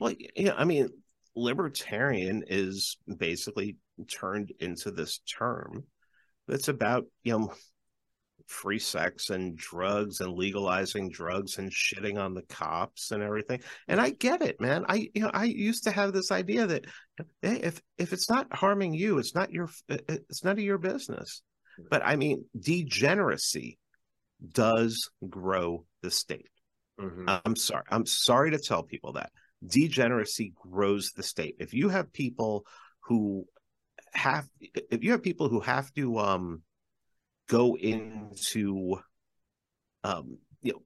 Well, yeah, I mean, libertarian is basically turned into this term that's about, you know, free sex and drugs and legalizing drugs and shitting on the cops and everything. And I get it, man. I you know, I used to have this idea that hey, if if it's not harming you, it's not your it's none of your business. But I mean, degeneracy does grow the state. Mm-hmm. I'm sorry. I'm sorry to tell people that degeneracy grows the state. If you have people who have if you have people who have to um go into um you know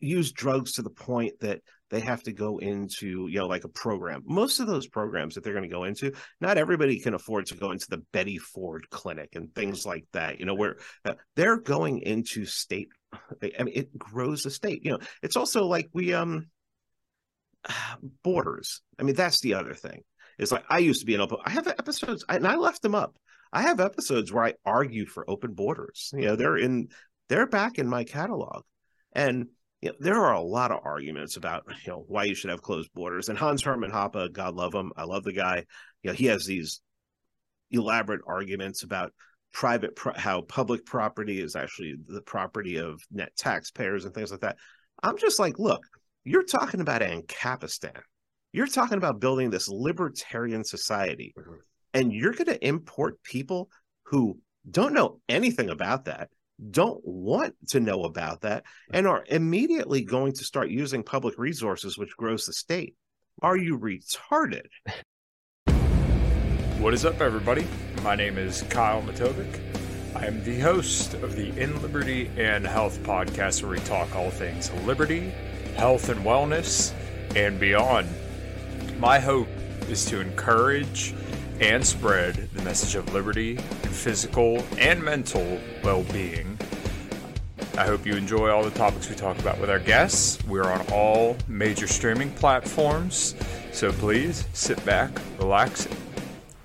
use drugs to the point that they have to go into you know like a program most of those programs that they're going to go into not everybody can afford to go into the betty ford clinic and things like that you know where uh, they're going into state i mean it grows the state you know it's also like we um borders. I mean, that's the other thing. It's like I used to be an open. I have episodes, and I left them up. I have episodes where I argue for open borders. You know, they're in, they're back in my catalog, and you know, there are a lot of arguments about you know why you should have closed borders. And Hans Hermann Hoppe, God love him, I love the guy. You know, he has these elaborate arguments about private pro- how public property is actually the property of net taxpayers and things like that. I'm just like, look, you're talking about Ancapistan. You're talking about building this libertarian society. Mm-hmm. And you're going to import people who don't know anything about that, don't want to know about that, and are immediately going to start using public resources, which grows the state. Are you retarded? What is up, everybody? My name is Kyle Matovik. I am the host of the In Liberty and Health podcast, where we talk all things liberty health and wellness, and beyond. My hope is to encourage and spread the message of liberty and physical and mental well being. I hope you enjoy all the topics we talk about with our guests. We're on all major streaming platforms, so please sit back, relax,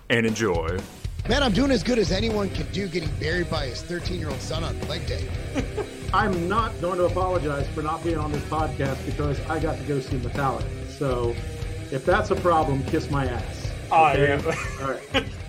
and enjoy. Man, I'm doing as good as anyone can do getting buried by his 13 year old son on leg day. I'm not going to apologize for not being on this podcast because I got to go see Metallica. So if that's a problem, kiss my ass. Ah, okay? All right.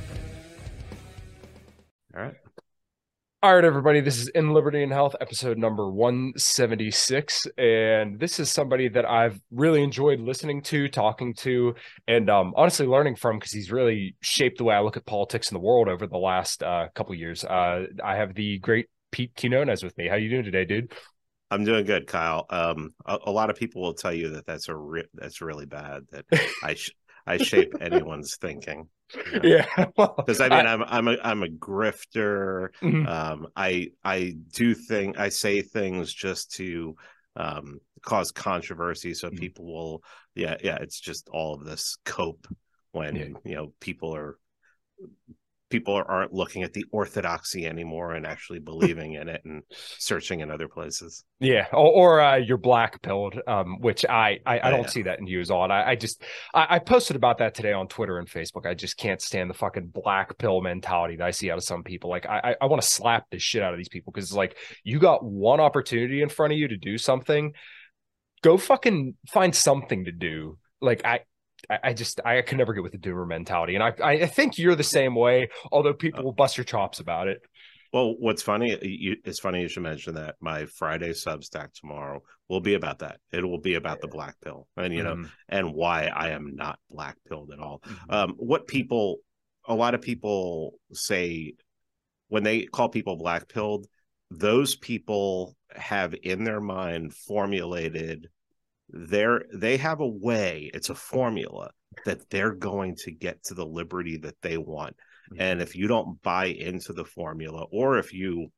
All right, everybody. This is In Liberty and Health, episode number 176. And this is somebody that I've really enjoyed listening to, talking to, and um, honestly learning from because he's really shaped the way I look at politics in the world over the last uh, couple years. Uh, I have the great Pete Quinones with me. How you doing today, dude? I'm doing good, Kyle. Um, a, a, lot of people will tell you that that's a re- that's really bad. That I sh- I shape anyone's thinking. Yeah, because I mean, I, am I'm a I'm a grifter. Mm-hmm. Um, I I do thing I say things just to um cause controversy, so mm-hmm. people will yeah yeah. It's just all of this cope when yeah. you know people are people aren't looking at the orthodoxy anymore and actually believing in it and searching in other places. Yeah, or, or uh, you're black pilled, um, which I I, I don't yeah. see that in use on. I, I just I, I, posted about that today on Twitter and Facebook. I just can't stand the fucking black pill mentality that I see out of some people. Like I I, want to slap this shit out of these people because it's like you got one opportunity in front of you to do something, go fucking find something to do. Like I I, just I can never get with the doomer mentality, and I I think you're the same way. Although people will bust your chops about it. Well, what's funny? You, it's funny you should mention that. My Friday Substack tomorrow will be about that. It will be about the black pill, and you know, mm-hmm. and why I am not black pilled at all. Mm-hmm. Um, what people, a lot of people say when they call people black pilled, those people have in their mind formulated they're they have a way it's a formula that they're going to get to the liberty that they want mm-hmm. and if you don't buy into the formula or if you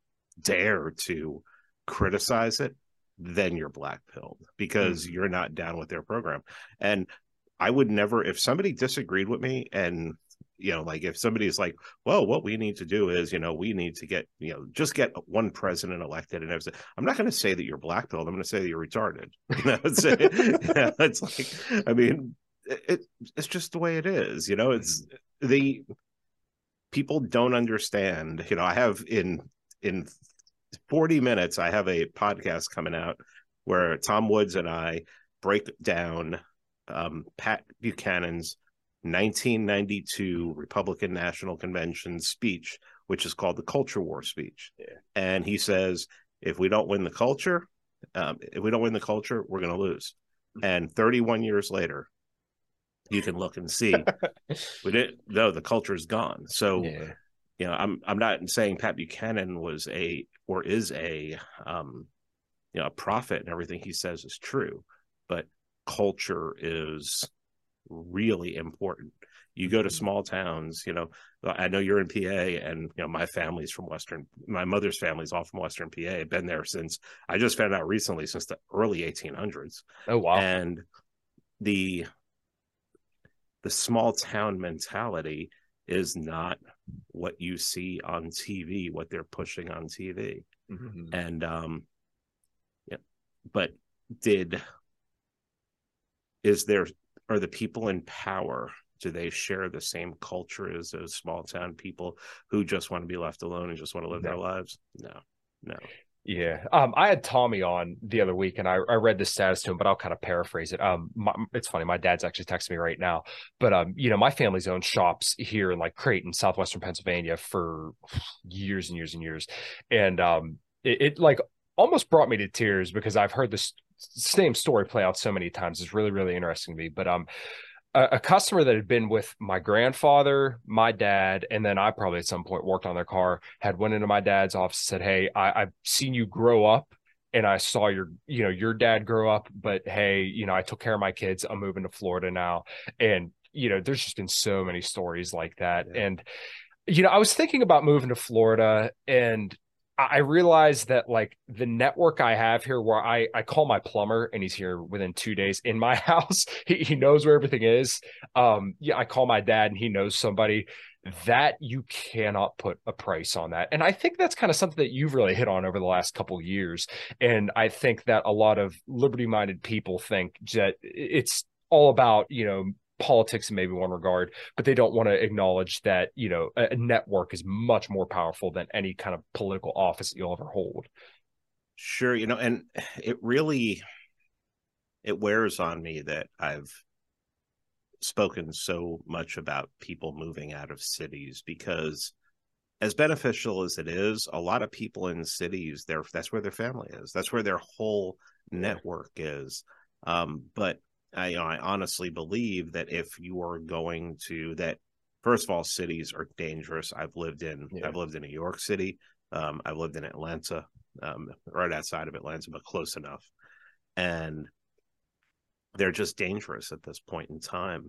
dare to criticize it then you're black pilled because mm-hmm. you're not down with their program and i would never if somebody disagreed with me and you know like if somebody's like well what we need to do is you know we need to get you know just get one president elected and everything i'm not going to say that you're black pilled i'm going to say that you're retarded. You know it's, it's like i mean it, it's just the way it is you know it's the people don't understand you know i have in in 40 minutes i have a podcast coming out where tom woods and i break down um, pat buchanan's 1992 Republican National Convention speech, which is called the Culture War speech. Yeah. And he says, if we don't win the culture, um, if we don't win the culture, we're going to lose. Mm-hmm. And 31 years later, you can look and see we didn't. No, the culture is gone. So, yeah. you know, I'm I'm not saying Pat Buchanan was a or is a um, you know a prophet and everything he says is true, but culture is really important. You go to mm-hmm. small towns, you know, I know you're in PA and, you know, my family's from Western, my mother's family's all from Western PA. I've been there since, I just found out recently, since the early 1800s. Oh, wow. And the, the small town mentality is not what you see on TV, what they're pushing on TV. Mm-hmm. And, um, yeah, but did, is there are the people in power do they share the same culture as those small town people who just want to be left alone and just want to live no. their lives? No no. Yeah um i had tommy on the other week and i, I read the status to him but i'll kind of paraphrase it. Um my, it's funny my dad's actually texting me right now but um you know my family's owned shops here in like creighton southwestern pennsylvania for years and years and years. And um it, it like almost brought me to tears because i've heard this same story play out so many times. It's really, really interesting to me. But um, a, a, customer that had been with my grandfather, my dad, and then I probably at some point worked on their car had went into my dad's office said, "Hey, I, I've seen you grow up." And I saw your, you know, your dad grow up, but hey, you know, I took care of my kids. I'm moving to Florida now. And, you know, there's just been so many stories like that. Yeah. And, you know, I was thinking about moving to Florida and I realize that like the network I have here where I, I call my plumber and he's here within two days in my house. He, he knows where everything is. Um, yeah, I call my dad and he knows somebody that you cannot put a price on that. And I think that's kind of something that you've really hit on over the last couple years. And I think that a lot of liberty minded people think that it's all about, you know, politics in maybe one regard, but they don't want to acknowledge that, you know, a, network is much more powerful than any kind of political office that you'll ever hold. Sure. You know, and it really it wears on me that I've spoken so much about people moving out of cities because as beneficial as it is, a lot of people in cities, there that's where their family is. That's where their whole network is. Um, but I, you know, I honestly believe that if you are going to that, first of all, cities are dangerous. I've lived in yeah. I've lived in New York City. Um, I've lived in Atlanta, um, right outside of Atlanta, but close enough. And they're just dangerous at this point in time.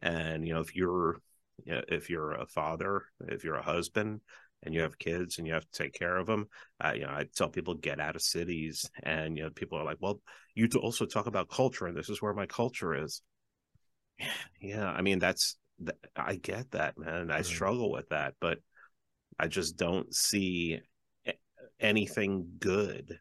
And you know, if you're you know, if you're a father, if you're a husband, and you have kids and you have to take care of them. Uh, you know, I tell people get out of cities, and you know, people are like, "Well, you also talk about culture, and this is where my culture is." Yeah, I mean that's I get that, man. I Mhm. struggle with that, but I just don't see anything good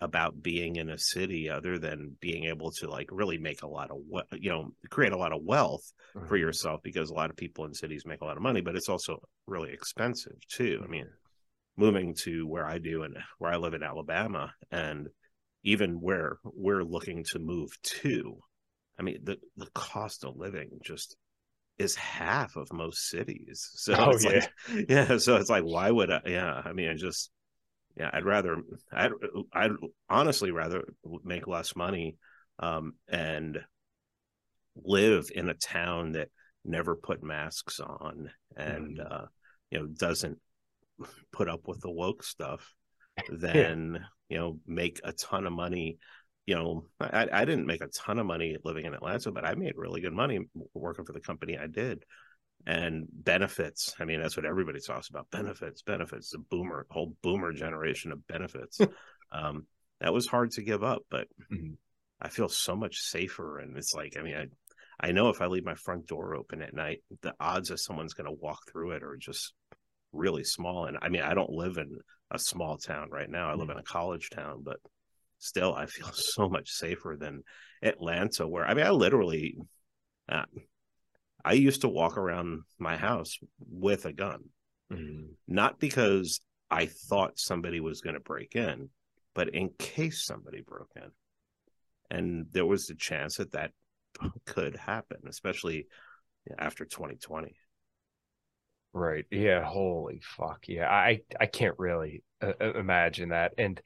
about being in a city other than being able to like really make a lot of you know create a lot of wealth for Mhm. yourself because a lot of people in cities make a lot of money but it's also really expensive too. I mean moving to where i do and where i live in alabama and even where we're looking to move to i mean the the cost of living just is half of most cities. So Oh, it's like yeah so it's like why would i yeah i mean i just yeah i'd rather i'd i'd honestly rather make less money um and live in a town that never put masks on and uh you know doesn't put up with the woke stuff than you know make a ton of money. You know I, I didn't make a ton of money living in atlanta but i made really good money working for the company i did and benefits. I mean that's what everybody talks about. Benefits benefits. The boomer whole boomer generation of benefits. Um that was hard to give up but Mhm. i feel so much safer. And it's like i mean i i know if i leave my front door open at night the odds that someone's going to walk through it are just really small. And i mean i don't live in a small town right now. I live in a college town but still i feel so much safer than atlanta where i mean i literally uh, i used to walk around my house with a gun. Mhm. not because i thought somebody was going to break in but in case somebody broke in. And there was a chance that that could happen especially after 2020 Right. Yeah. Holy fuck. Yeah. I I can't really uh, uh, imagine that. And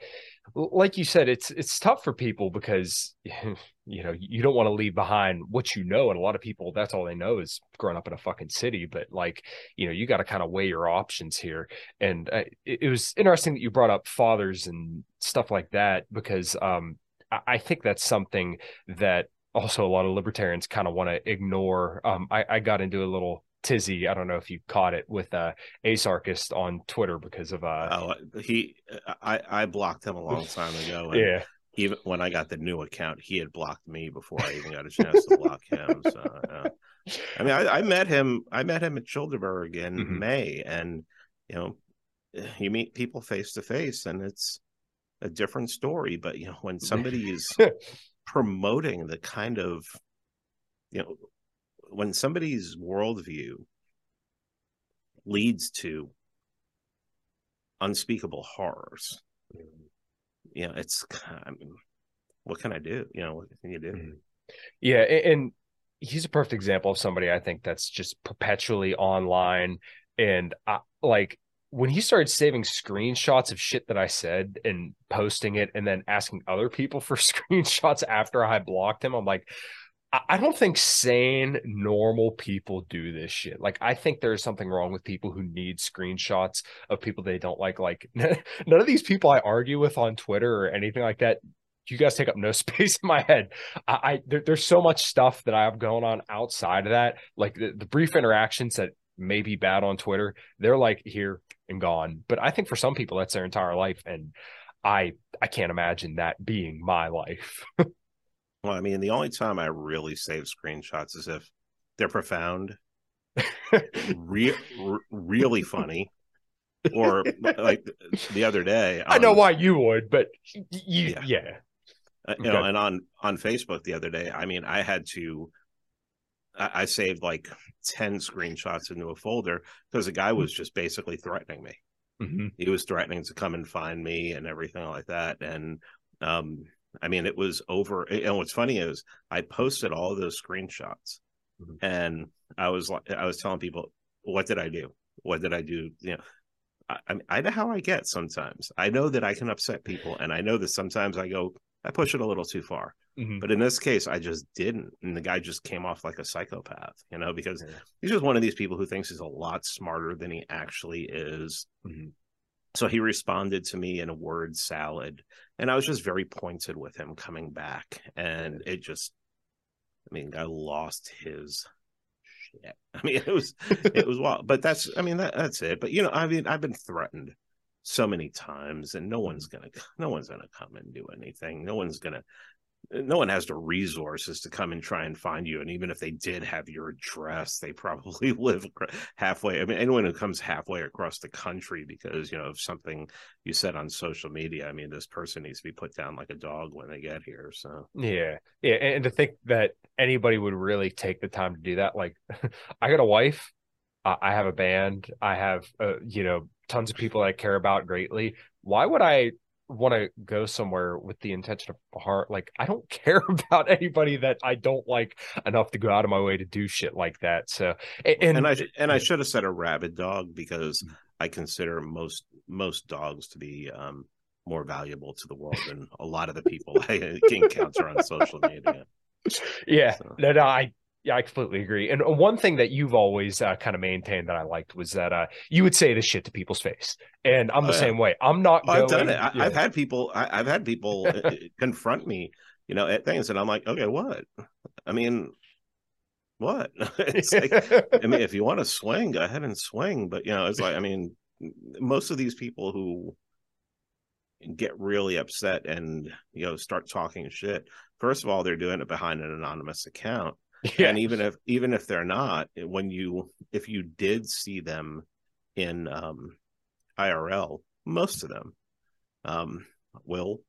like you said, it's it's tough for people because you know you don't want to leave behind what you know, and a lot of people that's all they know is growing up in a fucking city. But like you know, you got to kind of weigh your options here. And uh, it, it was interesting that you brought up fathers and stuff like that because um I, I think that's something that also a lot of libertarians kind of want to ignore. Um, I, I got into a little tizzy. I don't know if you caught it with uh, Asarchist on Twitter because of uh, oh he i i blocked him a long time ago and yeah, even when i got the new account he had blocked me before i even got a chance to block him so uh, i mean I, I met him i met him at childerberg in Mhm. may and you know you meet people face to face and it's a different story but you know when somebody is promoting the kind of you know when somebody's worldview leads to unspeakable horrors you know it's i mean what can i do? You know what can you do? Mhm. yeah, and he's a perfect example of somebody I think that's just perpetually online. And I, like when he started saving screenshots of shit that I said and posting it and then asking other people for screenshots after I blocked him, I'm like, I don't think sane, normal people do this shit. Like, I think there's something wrong with people who need screenshots of people they don't like. Like, none of these people I argue with on Twitter or anything like that. You guys take up no space in my head. I, I there, there's so much stuff that I have going on outside of that. Like the, the brief interactions that may be bad on Twitter, they're like here and gone. But I think for some people that's their entire life, and I I can't imagine that being my life. well i mean the only time i really save screenshots is if they're profound re- re- really funny or like the other day I know why you would, but you, Yeah. yeah. Uh, you know, and on on Facebook the other day, I mean, I had to, I, I saved like ten screenshots into a folder because the guy was just basically threatening me. Mhm. He was threatening to come and find me and everything like that. And um, I mean, it was over. And what's funny is I posted all those screenshots, Mhm. and I was like, I was telling people, what did I do? What did I do? You know. I, I know how I get sometimes. I know that I can upset people, and I know that sometimes I go, I push it a little too far. Mhm. But in this case, I just didn't. And the guy just came off like a psychopath, you know, because Yeah. he's just one of these people who thinks he's a lot smarter than he actually is. Mhm. So he responded to me in a word salad. And I was just very pointed with him coming back. And it just, I mean, I lost his shit. I mean, it was, it was wild. But that's, I mean, that, that's it. But, you know, I mean, I've been threatened so many times and no one's mm-hmm. gonna no one's gonna come and do anything no one's gonna no one has the resources to come and try and find you. And even if they did have your address, they probably live halfway. I mean, anyone who comes halfway across the country because, you know, of something you said on social media, I mean, this person needs to be put down like a dog when they get here. So, yeah. Yeah. And to think that anybody would really take the time to do that, like, I got a wife, I have a band, I have, uh, you know, tons of people I care about greatly. Why would I want to go somewhere with the intention of heart like i don't care about anybody that i don't like enough to go out of my way to do shit like that so and and i and i should have said a rabid dog because mm. i consider most most dogs to be um more valuable to the world than a lot of the people i encounter on social media yeah so. no, no i yeah, I completely agree. And one thing that you've always uh, kind of maintained that I liked was that uh, you would say this shit to people's face, and I'm the oh, yeah. same way. I'm not. I've done it. I, have had people. I, have had people uh, confront me, you know, at things, and I'm like, okay, what? I mean, what? it's like, I mean, if you want to swing, go ahead and swing. But you know, it's like, I mean, most of these people who get really upset and you know start talking shit. First of all, they're doing it behind an anonymous account yeah. and even if even if they're not when you if you did see them in um irl most of them um will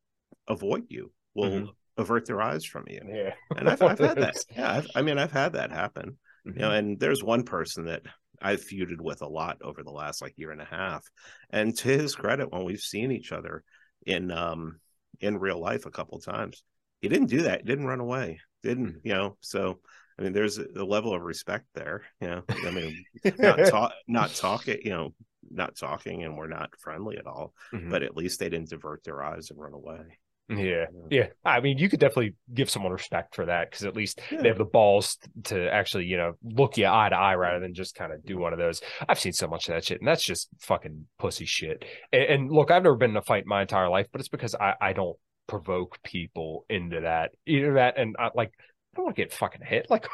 avoid you will mm-hmm. avert their eyes from you yeah and i've, I've had that yeah I've, i mean i've had that happen mm-hmm. you know mm-hmm. and there's one person that I've feuded with a lot over the last like year and a half. And to his credit, when we've seen each other in um in real life a couple times, he didn't do that. He didn't run away. Didn't mm-hmm. you know? So I mean, there's a, level of respect there. You know, I mean, not talk, not talking, you know, not talking, and we're not friendly at all. Mm-hmm. But at least they didn't divert their eyes and run away. Yeah, yeah. I mean, you could definitely give someone respect for that because at least yeah. they have the balls to actually, you know, look you eye to eye rather than just kind of do one of those. I've seen so much of that shit, and that's just fucking pussy shit. And, and look, I've never been in a fight my entire life, but it's because I, I don't provoke people into that. Either that, and I, like I don't want to get fucking hit. Like,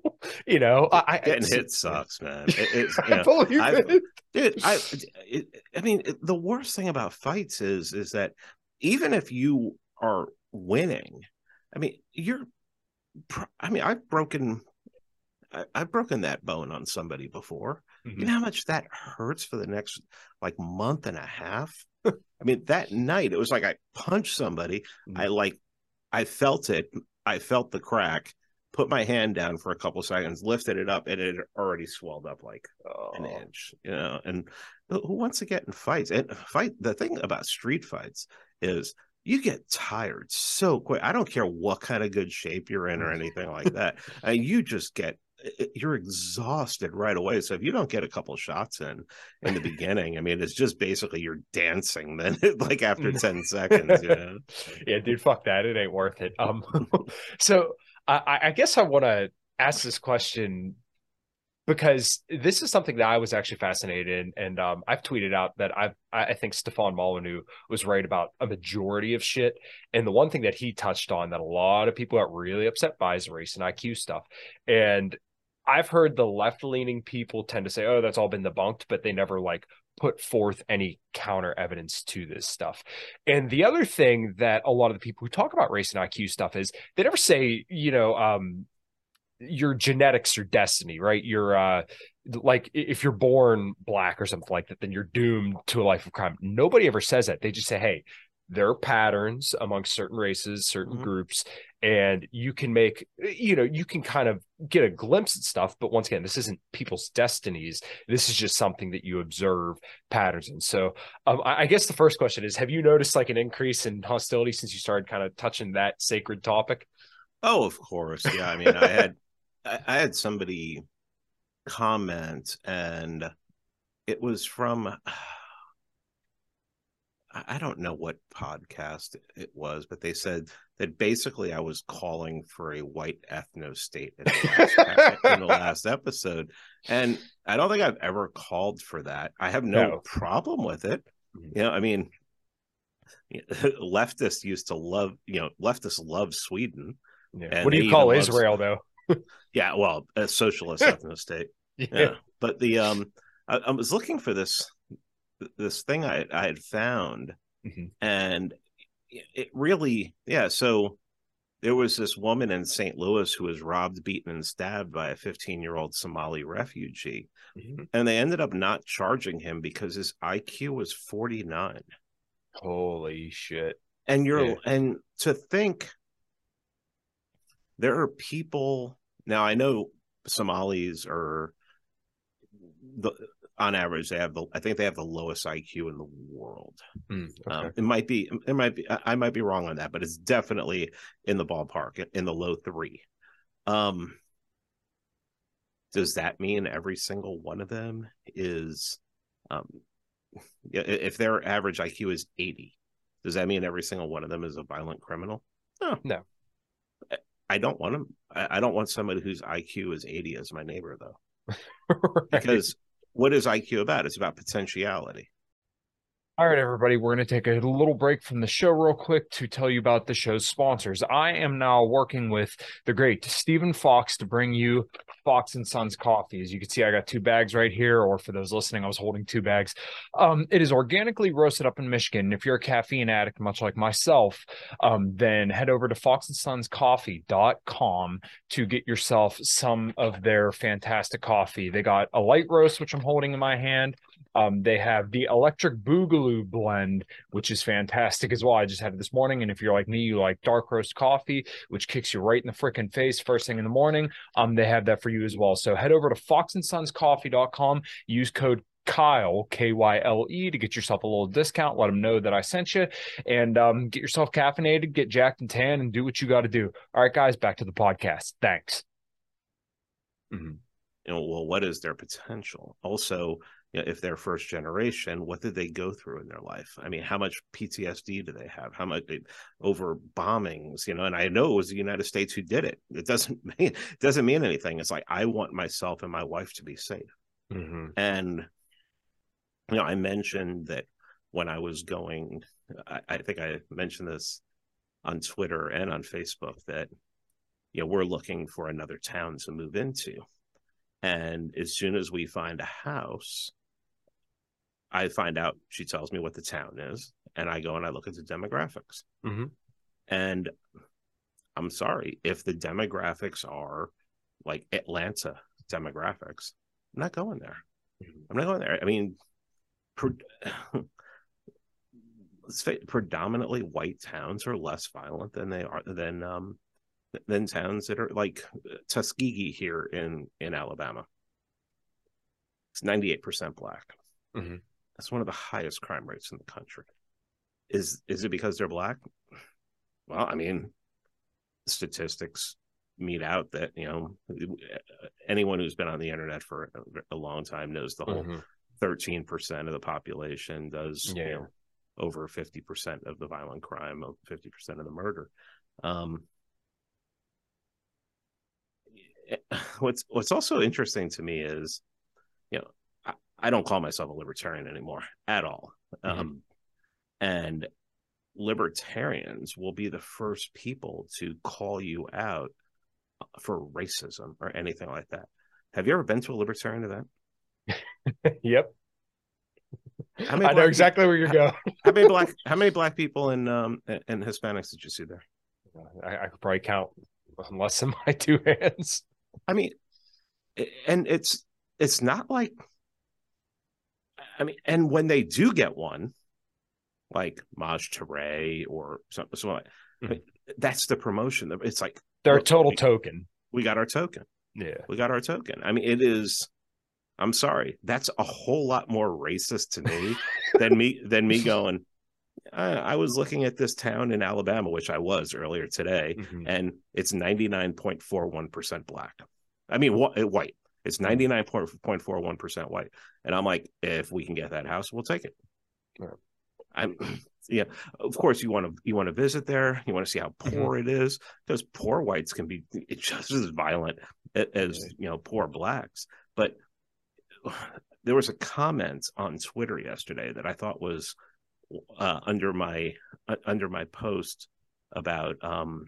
you know, I, getting I, hit sucks, man. It, it's, you know, I, dude, I, it, I mean, the worst thing about fights is, is that even if you are winning, I mean, you're, I mean, I've broken, I, have broken that bone on somebody before. Mm-hmm. You know how much that hurts for the next like month and a half. I mean, that night it was like I punched somebody. Mm-hmm. I like, I felt it I felt the crack, put my hand down for a couple seconds, lifted it up, and it already swelled up like oh. an inch. You know, and who wants to get in fights? And fight. The thing about street fights is you get tired so quick. I don't care what kind of good shape you're in or mm. anything like that. and you just get you're exhausted right away. So if you don't get a couple shots in in the beginning, I mean, it's just basically you're dancing. Then like after ten seconds, you know? yeah, dude, fuck that. It ain't worth it. Um, so I, I guess I want to ask this question because this is something that I was actually fascinated in, and um, I've tweeted out that I've I think Stefan Molyneux was right about a majority of shit, and the one thing that he touched on that a lot of people got really upset by is race and IQ stuff, and I've heard the left leaning people tend to say, "Oh, that's all been debunked," but they never like put forth any counter evidence to this stuff. And the other thing that a lot of the people who talk about race and IQ stuff is they never say, you know, um, your genetics or destiny, right? You're uh like if you're born black or something like that, then you're doomed to a life of crime. Nobody ever says that. They just say, hey, there are patterns among certain races, certain mm-hmm. groups, and you can make, you know, you can kind of get a glimpse at stuff. But once again, this isn't people's destinies. This is just something that you observe patterns in. So um, I, I guess the first question is Have you noticed like an increase in hostility since you started kind of touching that sacred topic? Oh, of course. Yeah. I mean, I had I, I had somebody comment, and it was from I don't know what podcast it was, but they said that basically I was calling for a white ethno state in the, last, in the last episode. And I don't think I've ever called for that. I have no, no. problem with it. Mm-hmm. You know, I mean, leftists used to love, you know, leftists love Sweden. Yeah. What do you call Israel, though? yeah, well, a socialist ethno state. Yeah. yeah. But the um I, I, was looking for this this thing I I had found mm-hmm. and it really yeah, so there was this woman in St. Louis who was robbed, beaten, and stabbed by a 15 year old Somali refugee. Mm-hmm. And they ended up not charging him because his IQ was 49. Holy shit. And you're, Yeah. and to think there are people now, I know Somalis are the, on average, they have the, I think they have the lowest IQ in the world. Mm, Um, it might be, it might be, I I might be wrong on that, but it's definitely in the ballpark in the low three. Um, does that mean every single one of them is, um, if their average IQ is 80, does that mean every single one of them is a violent criminal? No. No. I- I don't want them. I I don't want somebody whose IQ is 80 as my neighbor, though, Right. because what is IQ about? It's about potentiality. All right, everybody, we're going to take a little break from the show real quick to tell you about the show's sponsors. I am now working with the great Stephen Fox to bring you Fox and Sons coffee. As you can see, I got two bags right here, or for those listening, I was holding two bags. Um, it is organically roasted up in Michigan. If you're a caffeine addict, much like myself, um, then head over to foxandsonscoffee.com to get yourself some of their fantastic coffee. They got a light roast, which I'm holding in my hand. Um, they have the electric boogaloo blend, which is fantastic as well. I just had it this morning. And if you're like me, you like dark roast coffee, which kicks you right in the freaking face first thing in the morning. Um, they have that for you as well. So head over to foxandsonscoffee.com, use code Kyle, K Y L E, to get yourself a little discount. Let them know that I sent you and um, get yourself caffeinated, get jacked and tan, and do what you got to do. All right, guys, back to the podcast. Thanks. you know well what is their potential also you know, if they're first generation what did they go through in their life? I mean how much ptsd do they have? How much over bombings you know and i know it was the united states who did it. It doesn't mean it doesn't mean anything. It's like i want myself and my wife to be safe. Mm-hmm. and you know i mentioned that when i was going I, I think i mentioned this on twitter and on facebook that you know we're looking for another town to move into. And as soon as we find a house i find out she tells me what the town is and i go and i look at the demographics Mhm. and i'm sorry if the demographics are like atlanta demographics i'm not going there i'm not going there i mean pre- let's say predominantly white towns are less violent than they are than um than towns that are like Tuskegee here in in Alabama. It's 98% black. Mhm. That's one of the highest crime rates in the country. Is is it because they're black? Well, I mean, statistics meet out that, you know, anyone who's been on the internet for a, long time knows the whole Mhm. 13% of the population does Yeah. you know over 50% of the violent crime of 50% of the murder um what's what's also interesting to me is you know I, don't call myself a libertarian anymore at all um and libertarians will be the first people to call you out for racism or anything like that have you ever been to a libertarian event Yep. How many I know exactly where you're going. How many black how many black people and um and Hispanics did you see there? I, I could probably count on less than my two hands. I mean, and it's it's not like I mean, and when they do get one, like Maj Toure or something, so like, Mhm. that's the promotion. It's like They're a total we- token. we got our token. Yeah. We got our token. I mean, it is. I'm sorry, that's a whole lot more racist to me than me than me going. I, I was looking at this town in Alabama, which I was earlier today, Mhm. and it's 99.41% black. I mean, wh- uh, white. It's 99.41% white. And I'm like, if we can get that house, we'll take it. Right. I'm, yeah, of course you want to you want to visit there. You want to see how poor it is because poor whites can be just as violent as you know poor blacks. But there was a comment on Twitter yesterday that I thought was uh, under my uh, under my post about um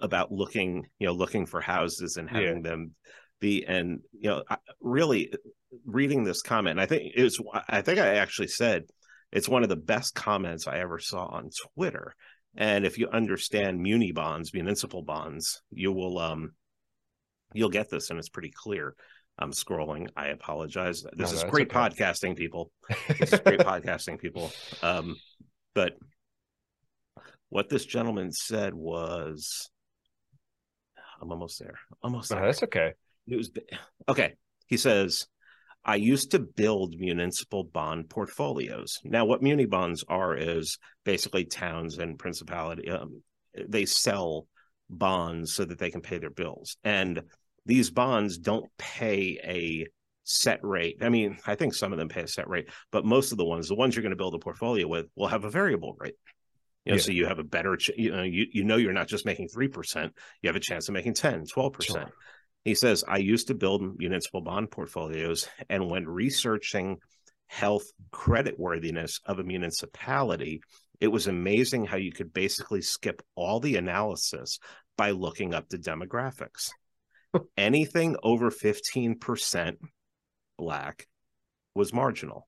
about looking you know looking for houses and having them be and you know really reading this comment i think it's i think i actually said it's one of the best comments i ever saw on twitter And if you understand muni bonds, municipal bonds, you will um you'll get this and it's pretty clear. I'm scrolling. I apologize. This No, is great okay. podcasting, people. This is great podcasting, people. Um, but what this gentleman said was, I'm almost there. Almost No, there. that's okay. It was okay. He says, I used to build municipal bond portfolios. Now, what muni bonds are is basically towns and principality. Um, they sell bonds so that they can pay their bills, and these bonds don't pay a set rate. I mean, I think some of them pay a set rate, but most of the ones, the ones you're going to build a portfolio with, will have a variable rate. You know, Yeah. so you have a better, ch- you know, you, you know, you're not just making 3%, you have a chance of making 10, 12%. Sure. He says, I used to build municipal bond portfolios, and when researching health creditworthiness of a municipality, it was amazing how you could basically skip all the analysis by looking up the demographics. Anything over 15% black was marginal.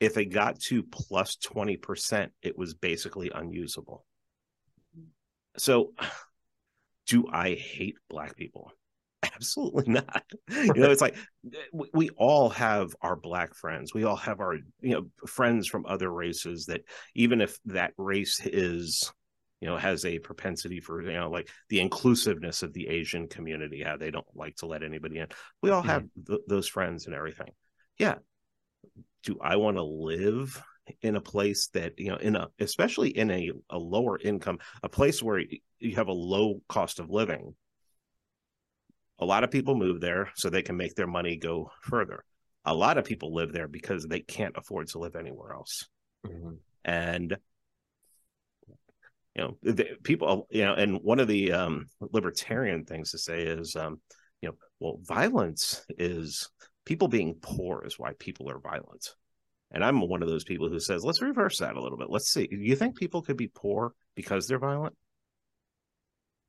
If it got to plus 20%, it was basically unusable. So, do I hate black people? Absolutely not. You know, it's like we, we all have our black friends. We all have our, you know, friends from other races that even if that race is, you know, has a propensity for, you know, like the inclusiveness of the Asian community, how they don't like to let anybody in. We all mm-hmm. have th- those friends and everything. Yeah. Do I want to live in a place that, you know, in a, especially in a, a lower income, a place where you have a low cost of living? a lot of people move there so they can make their money go further. A lot of people live there because they can't afford to live anywhere else. Mhm. And you know, the, people, you know, and one of the um, libertarian things to say is, um, you know, well, violence is people being poor is why people are violent. And I'm one of those people who says, let's reverse that a little bit. Let's see. You think people could be poor because they're violent?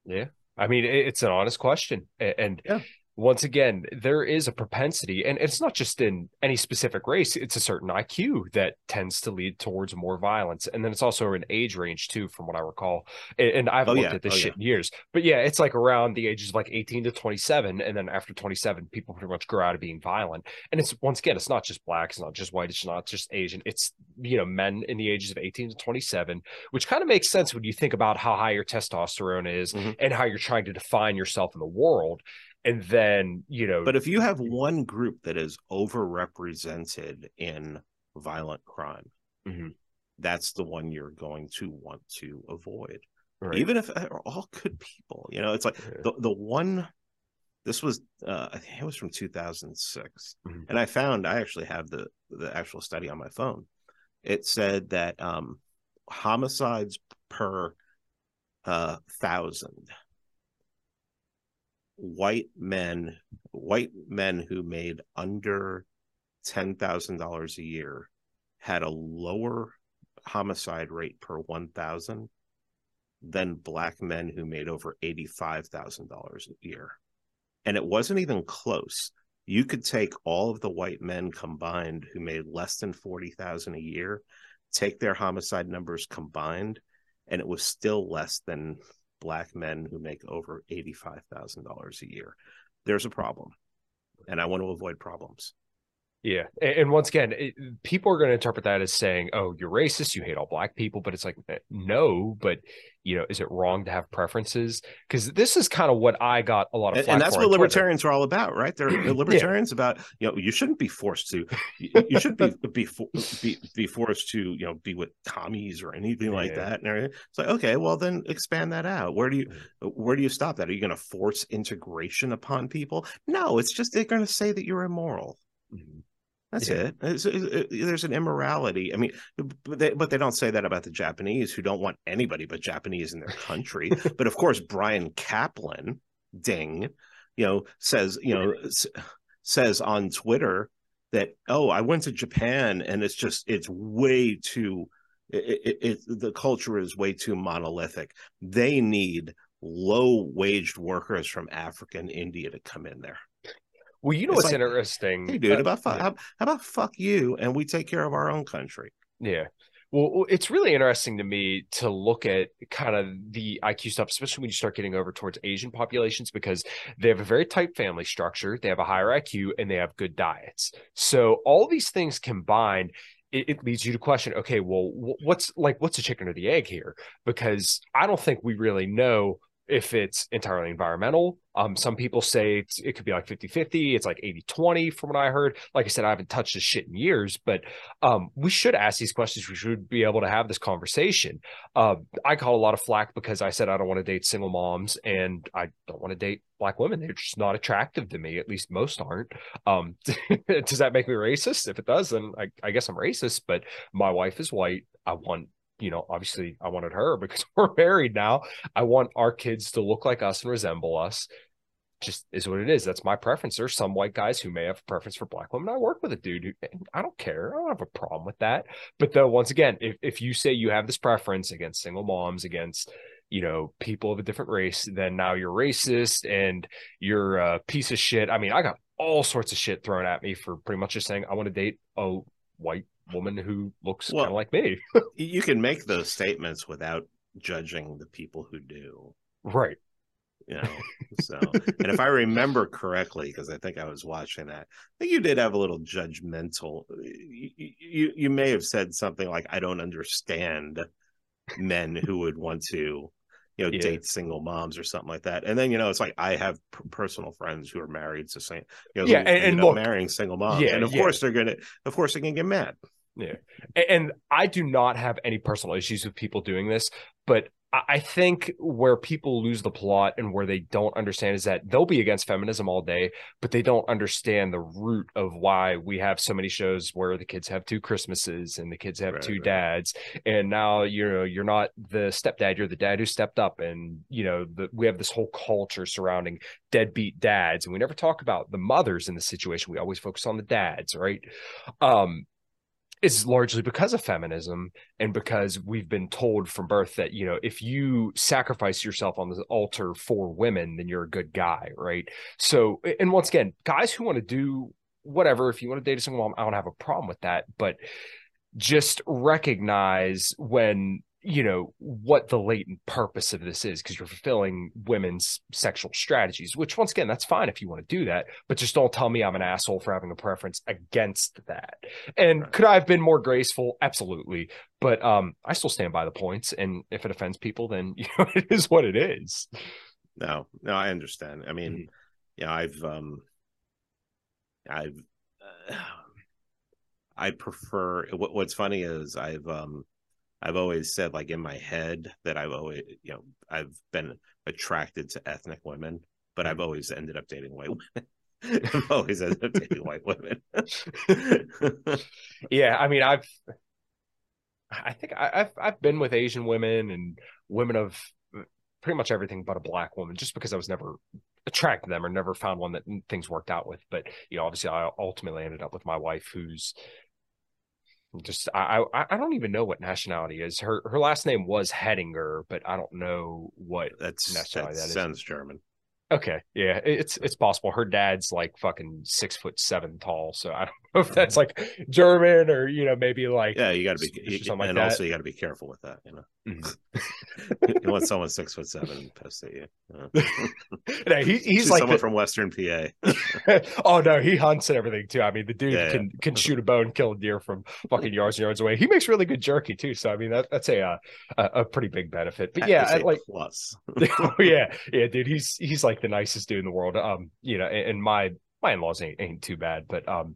Yeah. I mean, it's an honest question. And Yeah. Once again, there is a propensity, and it's not just in any specific race, it's a certain IQ that tends to lead towards more violence. And then it's also an age range, too, from what I recall. And I've Oh, looked yeah. at this Oh, shit in years. But yeah, it's like around the ages of like 18 to 27. And then after 27, people pretty much grow out of being violent. And it's once again, it's not just black, it's not just white, it's not just Asian. It's, you know, men in the ages of 18 to 27, which kind of makes sense when you think about how high your testosterone is Mhm. and how you're trying to define yourself in the world. And then, you know, But if you have one group that is overrepresented in violent crime, Mhm. that's the one you're going to want to avoid. right, Even if they're all good people. You know, it's like Yeah. the, the one this was uh I think it was from 2006. Mhm. And I found I actually have the the actual study on my phone. It said that um homicides per uh thousand white men white men who made under ten thousand dollars a year had a lower homicide rate per one thousand than black men who made over eighty five thousand dollars a year, and it wasn't even close. You could take all of the white men combined who made less than forty thousand a year, take their homicide numbers combined, and it was still less than black men who make over $85,000 a year. There's a problem, and I want to avoid problems. Yeah. And, once again, it, people are going to interpret that as saying, oh, you're racist, you hate all black people. But it's like, eh, no, but, you know, is it wrong to have preferences? Because this is kind of what I got a lot of And, and that's what Twitter. libertarians are all about, right? They're, libertarians about you know you shouldn't be forced to, you, you shouldn't be be, be be forced to you know be with commies or anything like that. And everything. it's like okay, well then expand that out. Where do you where do you stop that? Are you going to force integration upon people? No, it's just they're going to say that you're immoral. Mhm. That's Yeah. it. It's- it- it- There's an immorality. I mean, but they, but they don't say that about the Japanese, who don't want anybody but Japanese in their country. but of course, Bryan Caplan, ding, you know, says you know s- says on Twitter that oh, I went to Japan and it's just it's way too. It, it, it the culture is way too monolithic. They need low waged workers from Africa and India to come in there. Well, you know It's what's like, interesting? Hey, dude, Uh, about fuck, yeah. how, how about fuck you and we take care of our own country? Yeah. Well, it's really interesting to me to look at kind of the IQ stuff, especially when you start getting over towards Asian populations, because they have a very tight family structure, they have a higher IQ, and they have good diets. So all these things combined, it, it leads you to question, okay, well, what's like, what's the chicken or the egg here? Because I don't think we really know if it's entirely environmental. Um, some people say it could be like 50 50. It's like 80 20 from what I heard. Like I said, I haven't touched this shit in years, but um, we should ask these questions. We should be able to have this conversation. Uh, I call a lot of flack because I said I don't want to date single moms and I don't want to date black women. They're just not attractive to me. At least most aren't. Um, does that make me racist? If it does, then I, I guess I'm racist, but my wife is white. I want you know, obviously I wanted her because we're married now. I want our kids to look like us and resemble us. Just is what it is. That's my preference. There's some white guys who may have a preference for black women. I work with a dude who I don't care. I don't have a problem with that. But though, once again, if, if you say you have this preference against single moms, against you know people of a different race, then now you're racist and you're a piece of shit. I mean, I got all sorts of shit thrown at me for pretty much just saying I want to date a white woman who looks well, kind of like me. you can make those statements without judging the people who do. Right. You know, so and if I remember correctly, because I think I was watching that, I think you did have a little judgmental. You, you, you may have said something like, "I don't understand men who would want to you know, yeah. date single moms or something like that. And then, you know, it's like I have p- personal friends who are married to same, you know, yeah, and, and know, look, marrying single moms. Yeah, and of yeah. course they're gonna, of course they can get mad. Yeah. And I do not have any personal issues with people doing this, but I think where people lose the plot and where they don't understand is that they'll be against feminism all day, but they don't understand the root of why we have so many shows where the kids have two Christmases and the kids have right, two right. dads. And now you know you're not the stepdad, you're the dad who stepped up. And you know, the, we have this whole culture surrounding deadbeat dads, and we never talk about the mothers in the situation. We always focus on the dads, right? Um, is largely because of feminism and because we've been told from birth that you know if you sacrifice yourself on the altar for women then you're a good guy right? So and once again guys who want to do whatever if you want to date a single mom i don't have a problem with that but just recognize when you know what the latent purpose of this is because you're fulfilling women's sexual strategies which once again that's fine if you want to do that but just don't tell me i'm an asshole for having a preference against that. And right. could i have been more graceful? Absolutely. But um i still stand by the points and if it offends people then you know it is what it is. No no i understand. I mean mm-hmm. yeah i've um i've uh, i prefer what, what's funny is i've um I've always said, like in my head, that I've always, you know, I've been attracted to ethnic women, but I've mm. always ended up dating white women. I've always ended up dating white women. yeah, I mean, I've, I think I, have I've been with Asian women and women of pretty much everything but a black woman, just because I was never attracted to them or never found one that things worked out with. But you know, obviously, I ultimately ended up with my wife, who's just I, I I don't even know what nationality is. Her her last name was Hedinger, but I don't know what that's nationality that, that sounds German. Okay, yeah, it's it's possible. Her dad's like fucking six foot seven tall, so I don't know if that's mm-hmm. like German or you know maybe like yeah, you got to be something like and that. also you got to be careful with that, you know. Mm-hmm. you want someone six foot seven pissed at you. no, he, he's like someone the... from Western PA. oh no, he hunts and everything too. I mean, the dude yeah, can yeah. can shoot a bow and kill a deer from fucking yards and yards away. He makes really good jerky too. So I mean, that, that's a uh, a, a pretty big benefit. But yeah, I, like plus. oh yeah, yeah, dude. He's he's like the nicest dude in the world. Um, you know, and, and my my in-laws ain't, ain't too bad but um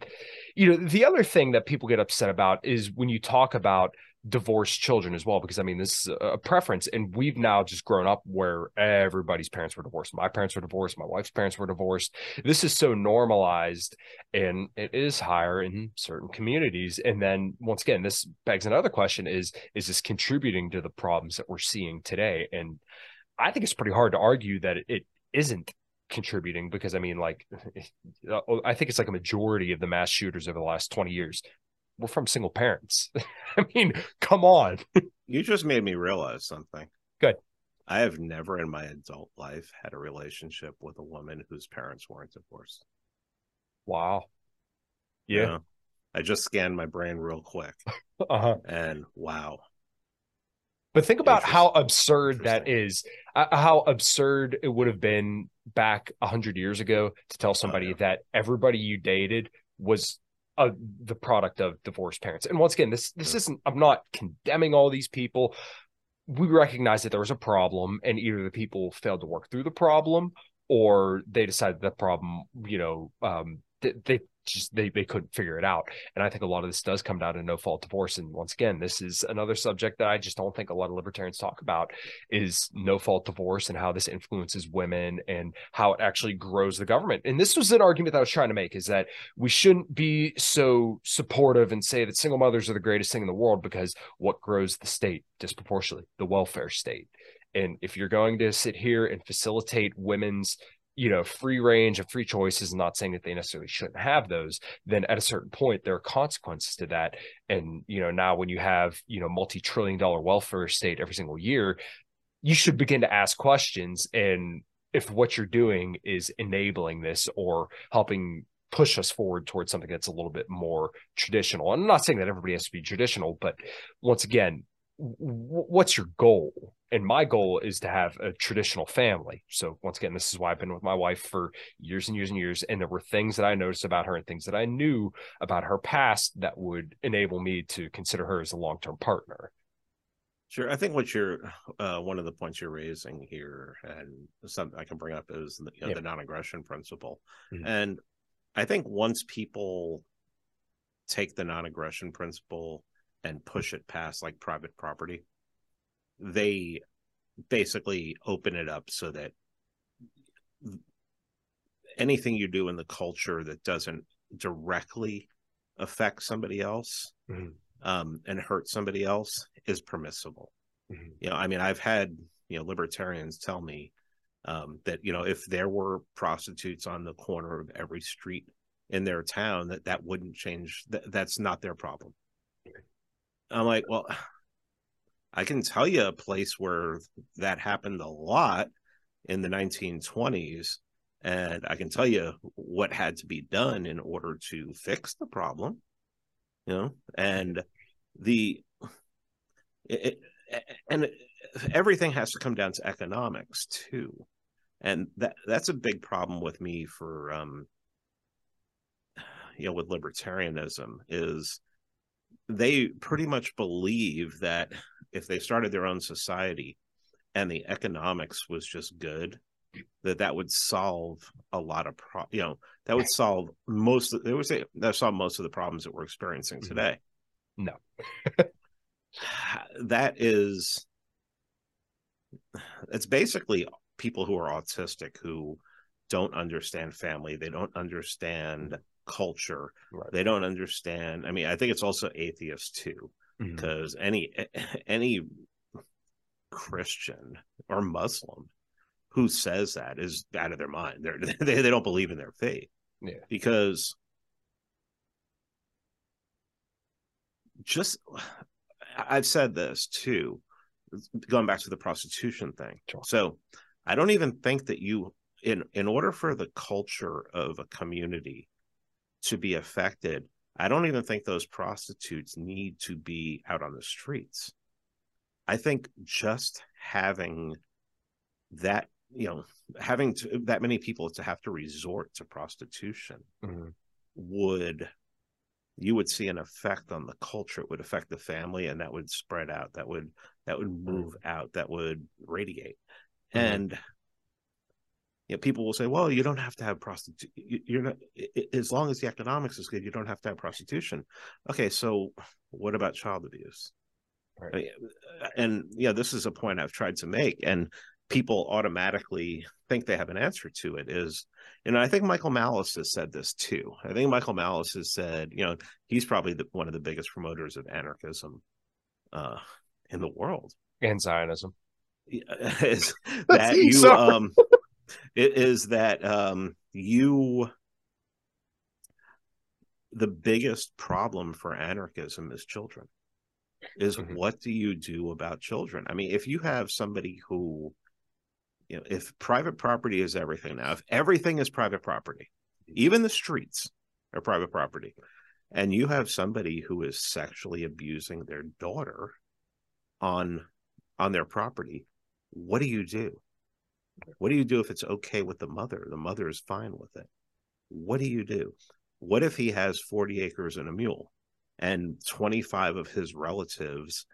you know the other thing that people get upset about is when you talk about divorced children as well because i mean this is a preference and we've now just grown up where everybody's parents were divorced. My parents were divorced. My wife's parents were divorced. This is so normalized and it is higher in certain communities. And then once again this begs another question is is this contributing to the problems that we're seeing today? And i think it's pretty hard to argue that it isn't contributing because I mean, like, I think it's like a majority of the mass shooters over the last 20 years were from single parents. I mean, come on. you just made me realize something. Good. I have never in my adult life had a relationship with a woman whose parents weren't divorced. Wow. Yeah. I just scanned my brain real quick, Uh-huh. and wow, But think about how absurd that is. Uh, how absurd it would have been back a hundred years ago to tell somebody Oh, yeah. that everybody you dated was uh, the product of divorced parents. And once again, this this isn't. I'm not condemning all these people. We recognize that there was a problem, and either the people failed to work through the problem, or they decided the problem, you know, um, they, they just they they couldn't figure it out. And I think a lot of this does come down to no fault divorce. And once again, this is another subject that I just don't think a lot of libertarians talk about is no fault divorce and how this influences women and how it actually grows the government. And this was an argument that I was trying to make is that we shouldn't be so supportive and say that single mothers are the greatest thing in the world because what grows the state disproportionately? The welfare state. And if you're going to sit here and facilitate women's you know free range and free choices and not saying that they necessarily shouldn't have those then at a certain point there are consequences to that. And you know now when you have you know multi-trillion dollar welfare state every single year you should begin to ask questions and if what you're doing is enabling this or helping push us forward towards something that's a little bit more traditional. I'm not saying that everybody has to be traditional but once again w- what's your goal and my goal is to have a traditional family so once again this is why i've been with my wife for years and years and years and there were things that i noticed about her and things that i knew about her past that would enable me to consider her as a long-term partner Sure. I think what you're uh, one of the points you're raising here, and something I can bring up is the, you know, Yeah. the non-aggression principle. Mhm. And I think once people take the non-aggression principle and push it past like private property, they basically open it up so that anything you do in the culture that doesn't directly affect somebody else Mhm. um, and hurt somebody else is permissible. Mhm. You know, I mean, I've had you know libertarians tell me um, that you know if there were prostitutes on the corner of every street in their town, that that wouldn't change. That that's not their problem. I'm like, well, I can tell you a place where that happened a lot in the 1920s, and I can tell you what had to be done in order to fix the problem. You know, and the it, it- and everything has to come down to economics too, and that that's a big problem with me for um you know with libertarianism is they pretty much believe that if they started their own society and the economics was just good that that would solve a lot of pro you know that would solve most of, they would say that solve most of the problems that we're experiencing Mhm. today No. that is it's basically people who are autistic who don't understand family they don't understand culture Right. they don't understand i mean i think it's also atheists too Mm-hmm. Because any any christian or muslim who says that is out of their mind They're, they they don't believe in their faith Yeah. because just i've said this too going back to the prostitution thing Sure. so i don't even think that you in in order for the culture of a community to be affected i don't even think those prostitutes need to be out on the streets. I think just having that you know having to, that many people to have to resort to prostitution Mhm. would you would see an effect on the culture. It would affect the family and that would spread out. That would that would move out. That would radiate. Mhm. and you know, people will say well you don't have to have prostitution you're not i- i- as long as the economics is good you don't have to have prostitution. Okay so what about child abuse? Right. I mean, and yeah this is a point i've tried to make and people automatically think they have an answer to it is you know i think michael malice has said this too. I think michael malice has said you know he's probably the, one of the biggest promoters of anarchism uh in the world. And zionism. Is that you um it is that um you the biggest problem for anarchism is children is Mhm. what do you do about children i mean if you have somebody who you know if private property is everything now if everything is private property even the streets are private property and you have somebody who is sexually abusing their daughter on on their property, what do you do? What do you do if it's okay with the mother? The mother is fine with it. What do you do? What if he has 40 acres and a mule and 25 of his relatives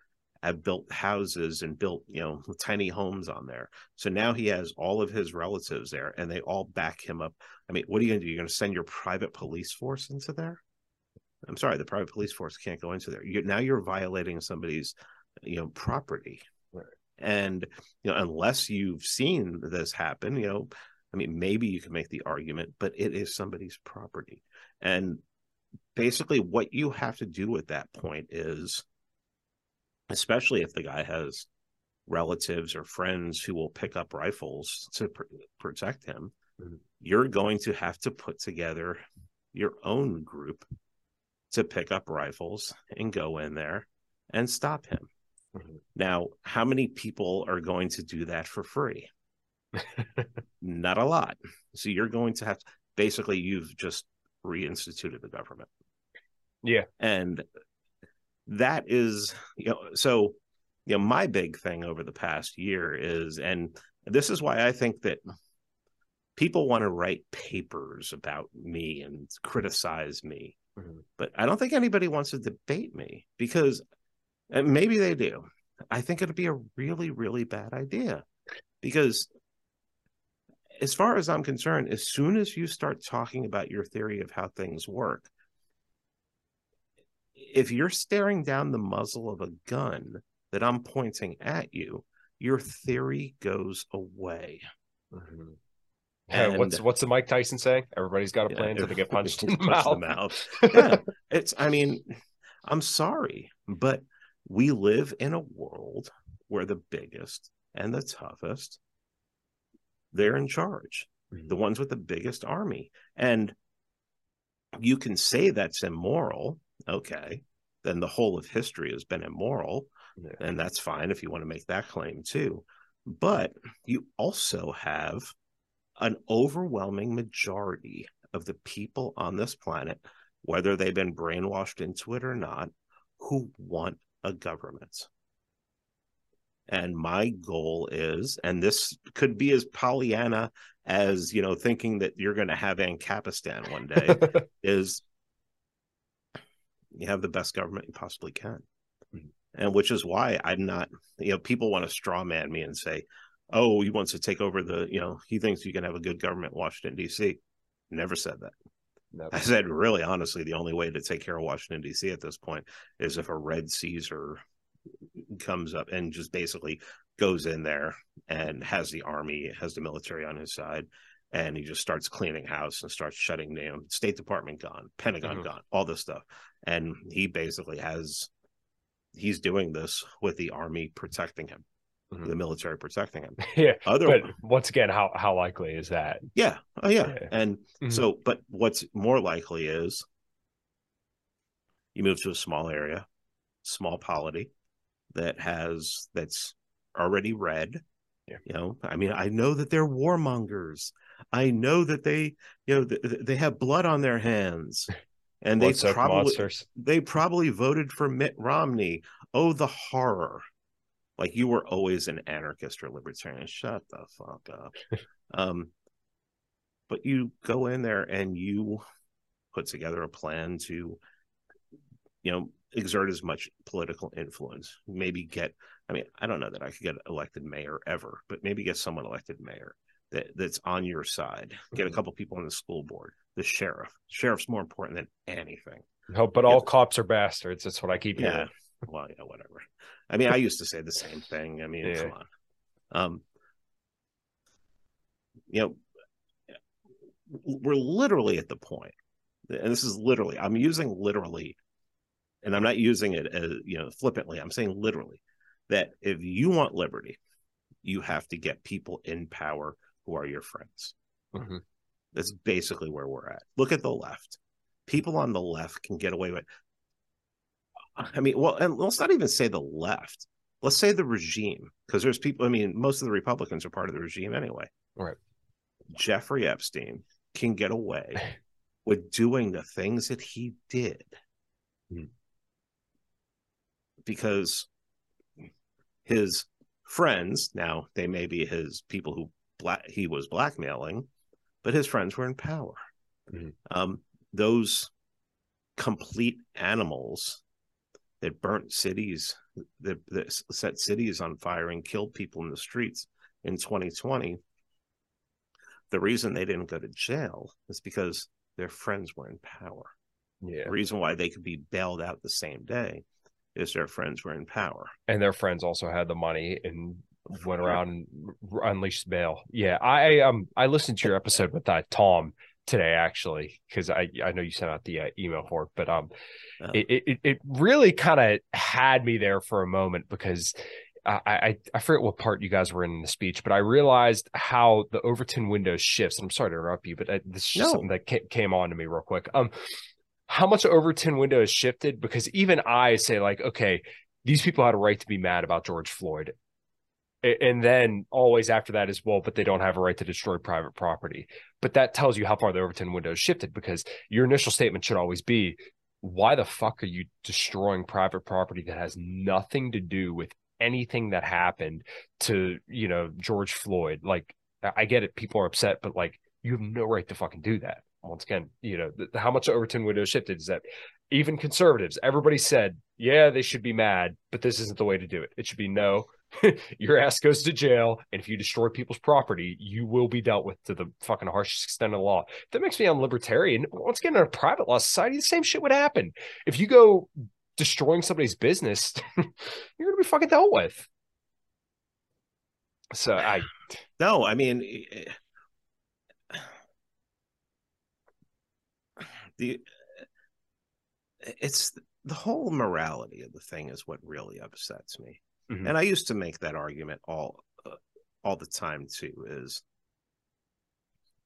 have built houses and built, you know, tiny homes on there. So now he has all of his relatives there and they all back him up. I mean, what are you going to do? You're going to send your private police force into there? I'm sorry, the private police force can't go into there. You, now you're violating somebody's, you know, property. And, you know, unless you've seen this happen, you know, I mean, maybe you can make the argument, but it is somebody's property. And basically, what you have to do at that point is, especially if the guy has relatives or friends who will pick up rifles to pr- protect him, mm-hmm. you're going to have to put together your own group to pick up rifles and go in there and stop him. Mm-hmm. Now, how many people are going to do that for free? Not a lot. So you're going to have to, basically you've just reinstituted the government. Yeah. And that is, you know, so you know, my big thing over the past year is and this is why I think that people want to write papers about me and criticize me. Mhm. But I don't think anybody wants to debate me because and maybe they do. I think it'd be a really, really bad idea because as far as I'm concerned, as soon as you start talking about your theory of how things work, if you're staring down the muzzle of a gun that I'm pointing at you, your theory goes away. Mhm. Yeah, what's And- what's the Mike Tyson saying? Everybody's got a plan until they get punched in the punched mouth. yeah, it's. I mean, I'm sorry, but we live in a world where the biggest and the toughest they're in charge. Mhm. The ones with the biggest army, and you can say that's immoral. Okay, then the whole of history has been immoral, Yeah. and that's fine if you want to make that claim too. But you also have an overwhelming majority of the people on this planet, whether they've been brainwashed into it or not, who want a government. And my goal is, and this could be as Pollyanna as you know, thinking that you're going to have Ancapistan one day, is you have the best government you possibly can. Mhm. And which is why I'm not, you know, people want to straw man me and say, oh, he wants to take over the, you know, he thinks you can have a good government in Washington, D.C. Never said that. I said, really, honestly, the only way to take care of Washington, D.C. at this point is if a red Caesar comes up and just basically goes in there and has the army, has the military on his side, and he just starts cleaning house and starts shutting down State Department gone, Pentagon Mhm. gone, all this stuff. And he basically has, he's doing this with the army protecting him, Mhm. the military protecting him. yeah. Other, But once again, how how likely is that? yeah, oh yeah, Yeah. and Mhm. so, but what's more likely is you move to a small area, small polity that has that's already red. Yeah. You know, I mean, I know that they're warmongers. I know that they, you know, th- th- they have blood on their hands, and they probably monsters. they probably voted for Mitt Romney. Oh, the horror! Like you were always an anarchist or libertarian. Shut the fuck up. um, but you go in there and you put together a plan to, you know, exert as much political influence. Maybe get. I mean, I don't know that I could get elected mayor ever, but maybe get someone elected mayor that that's on your side. Get a Mhm. couple people on the school board. The sheriff. Sheriff's more important than anything. No, but all cops are bastards. That's what I keep Yeah. hearing. Well, yeah, whatever. I mean, I used to say the same thing. I mean, Yeah. come on. Um, you know, we're literally at the point, and this is literally, I'm using literally, and I'm not using it as, you know, flippantly. I'm saying literally that if you want liberty, you have to get people in power who are your friends. Mhm. That's basically where we're at. Look at the left. People on the left can get away with. I mean, well, and let's not even say the left. Let's say the regime, because there's people. I mean, most of the Republicans are part of the regime anyway. Right. Jeffrey Epstein can get away with doing the things that he did Mhm. because his friends now they may be his people who black he was blackmailing but his friends were in power Mhm. um those complete animals that burnt cities that, that set cities on fire and killed people in the streets in 2020 the reason they didn't go to jail is because their friends were in power Yeah. the reason why they could be bailed out the same day is their friends were in power and their friends also had the money and went around and unleashed bail. Yeah, I um I listened to your episode with that Tom today actually because I I know you sent out the uh, email for it, but um it it, it really kind of had me there for a moment because. I, I I forget what part you guys were in the speech, but I realized how the Overton window shifts. And I'm sorry to interrupt you, but uh, this is just No. something that ca- came on to me real quick. Um, how much Overton window has shifted? Because even I say like, okay, these people had a right to be mad about George Floyd. And then always after that as well, but they don't have a right to destroy private property. But that tells you how far the Overton window shifted because your initial statement should always be, why the fuck are you destroying private property that has nothing to do with anything that happened to, you know, George Floyd? Like, I get it, people are upset, but like, you have no right to fucking do that. Once again, you know, how much Overton window shifted is that even conservatives, everybody said, yeah, they should be mad, but this isn't the way to do it. It should be no, your ass goes to jail. And if you destroy people's property, you will be dealt with to the fucking harshest extent of the law. That makes me a unlibertarian. Once again, in a private law society, the same shit would happen. If you go destroying somebody's business, you're to be fucking dealt with. So I, No, I mean eh, the it's the whole morality of the thing is what really upsets me. Mhm. And I used to make that argument all uh, all the time too is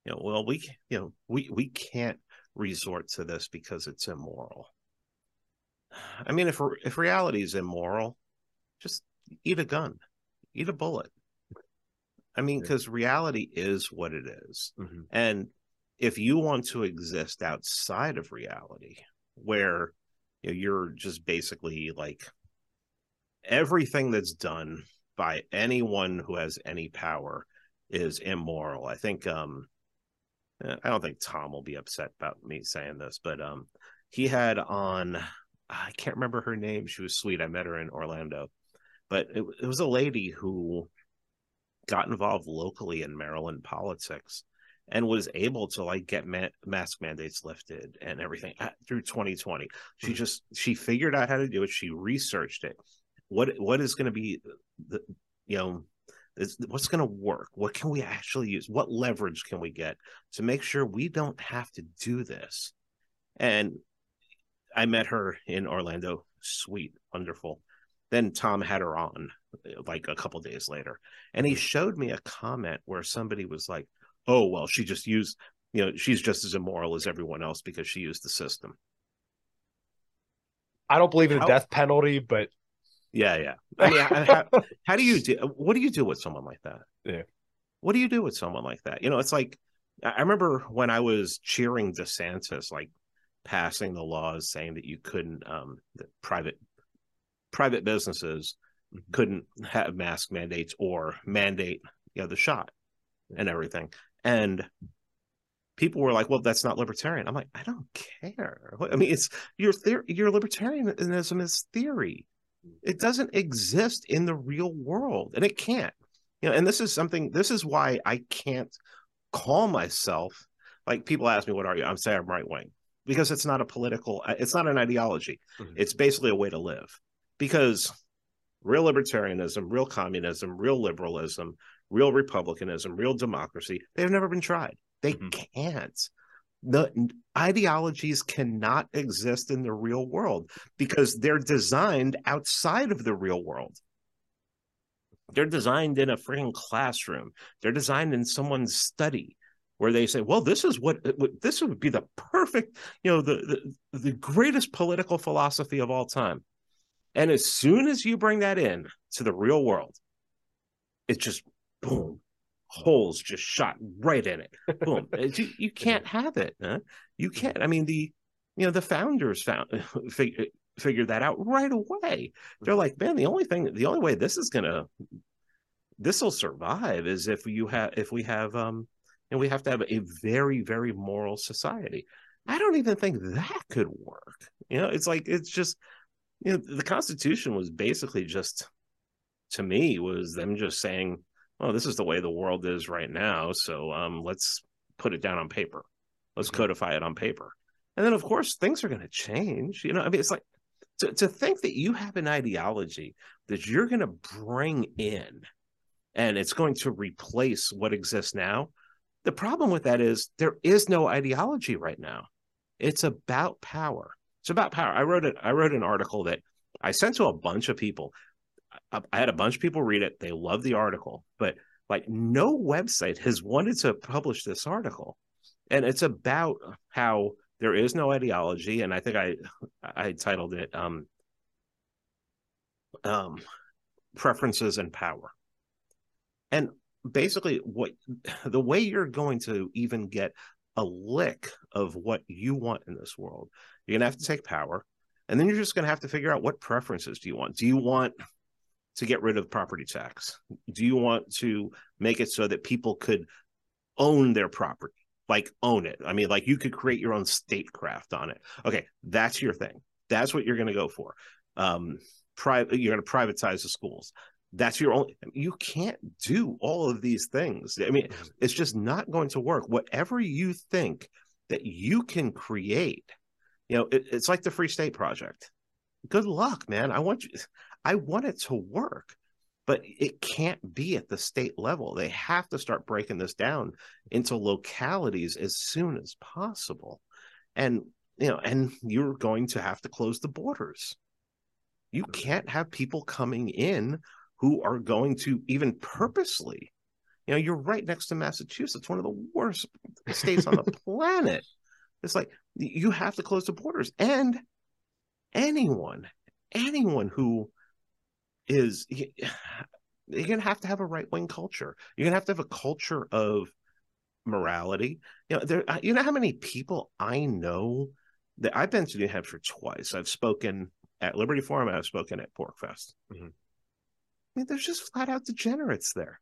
you know, well we you know, we we can't resort to this because it's immoral. I mean if if reality is immoral, just eat a gun. Eat a bullet. I mean, because reality is what it is. Mhm. And if you want to exist outside of reality, where you know, you're just basically like everything that's done by anyone who has any power is immoral. I think um eh, I don't think Tom will be upset about me saying this, but um he had on I can't remember her name. She was sweet. I met her in Orlando. But it, it was a lady who got involved locally in Maryland politics and was able to like get ma- mask mandates lifted and everything at, through 2020. She Mhm. just she figured out how to do it. She researched it. What what is going to be the you know is, what's going to work? What can we actually use? What leverage can we get to make sure we don't have to do this? And I met her in Orlando. Sweet, wonderful. Then Tom had her on like a couple days later, and he showed me a comment where somebody was like, "Oh, well, she just used, you know, she's just as immoral as everyone else because she used the system." I don't believe in the How- death penalty, but Yeah, yeah. I mean, how, how, do you do? What do you do with someone like that? Yeah. What do you do with someone like that? You know, it's like I I remember when I was cheering DeSantis, like passing the laws saying that you couldn't, um, that private private businesses couldn't have mask mandates or mandate, you know, the shot and everything, and people were like, "Well, that's not libertarian." I'm like, I don't care. I mean, it's your theory. Your libertarianism is theory it doesn't exist in the real world and it can't. You know and this is something this is why i can't call myself like people ask me what are you? I'm saying i'm right wing because it's not a political uh, it's not an ideology. Mhm. it's basically a way to live because real libertarianism real communism real liberalism real republicanism real democracy they've never been tried. They Mhm. can't the ideologies cannot exist in the real world because they're designed outside of the real world. They're designed in a freaking classroom. They're designed in someone's study where they say, "Well, this is what, uh, what this would be the perfect, you know, the, the the greatest political philosophy of all time." And as soon as you bring that in to the real world, it just boom, holes just shot right in it. Boom. You, you can't have it. Huh? You can't. I mean, the you know the founders found fig, figured that out right away they're like man the only thing the only way this is gonna this will survive is if you have if we have um and we have to have a very very moral society i don't even think that could work you know it's like it's just you know the constitution was basically just to me was them just saying well this is the way the world is right now so um let's put it down on paper. Let's Mhm. codify it on paper. And then of course things are going to change you know i mean it's like to, to think that you have an ideology that you're going to bring in and it's going to replace what exists now the problem with that is there is no ideology right now. It's about power. It's about power. I wrote it i wrote an article that i sent to a bunch of people I, had a bunch of people read it. They loved the article but like no website has wanted to publish this article. And it's about how there is no ideology and i think i i titled it um um preferences and power. And basically what the way you're going to even get a lick of what you want in this world you're to have to take power and then you're just going to have to figure out what preferences do you want. Do you want to get rid of property tax? Do you want to make it so that people could own their property like own it? I mean like you could create your own statecraft on it. Okay that's your thing. That's what you're going to go for. Um private you're going to privatize the schools. That's your only you can't do all of these things. I mean it's just not going to work. Whatever you think that you can create you know it, it's like the free state project. Good luck man. I want you i want it to work but it can't be at the state level. They have to start breaking this down into localities as soon as possible. And you know and you're going to have to close the borders. You can't have people coming in who are going to even purposely you know you're right next to massachusetts one of the worst states on the planet. It's like you have to close the borders. And anyone anyone who is you're gonna have to have a right-wing culture. You're gonna have to have a culture of morality. You know there you know how many people i know that i've been to new hampshire twice. I've spoken at liberty forum i've spoken at PorcFest Mhm. i mean there's just flat out degenerates there.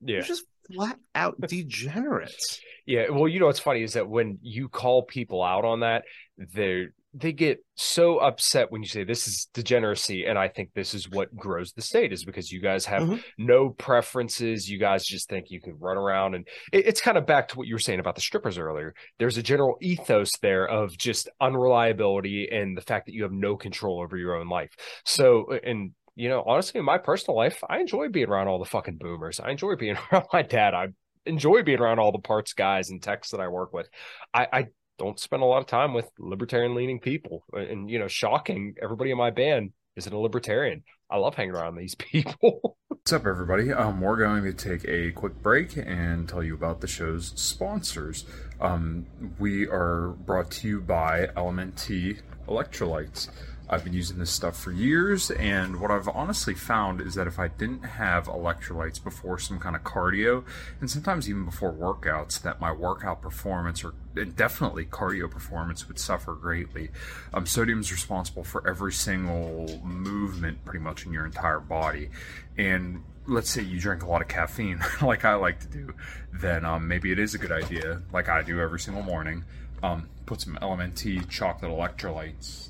Yeah. there's just flat out degenerates. Yeah, well, you know what's funny is that when you call people out on that, they they get so upset when you say this is degeneracy, and I think this is what grows the state is because you guys have Mhm. no preferences. You guys just think you can run around, and it- it's kind of back to what you were saying about the strippers earlier. There's a general ethos there of just unreliability and the fact that you have no control over your own life. So, and you know, honestly, in my personal life, I enjoy being around all the fucking boomers. I enjoy being around my dad. I enjoy being around all the parts guys and techs that I work with. I, I don't spend a lot of time with libertarian leaning people. And, you know, shocking, everybody in my band isn't a libertarian. I love hanging around these people. What's up, everybody? Um, we're going to take a quick break and tell you about the show's sponsors. Um, we are brought to you by Element T Electrolytes. I've been using this stuff for years, and what I've honestly found is that if I didn't have electrolytes before some kind of cardio, and sometimes even before workouts, that my workout performance or definitely cardio performance would suffer greatly. Um, sodium is responsible for every single movement pretty much in your entire body, and let's say you drink a lot of caffeine, like I like to do, then um, maybe it is a good idea, like I do every single morning, um, put some LMNT chocolate electrolytes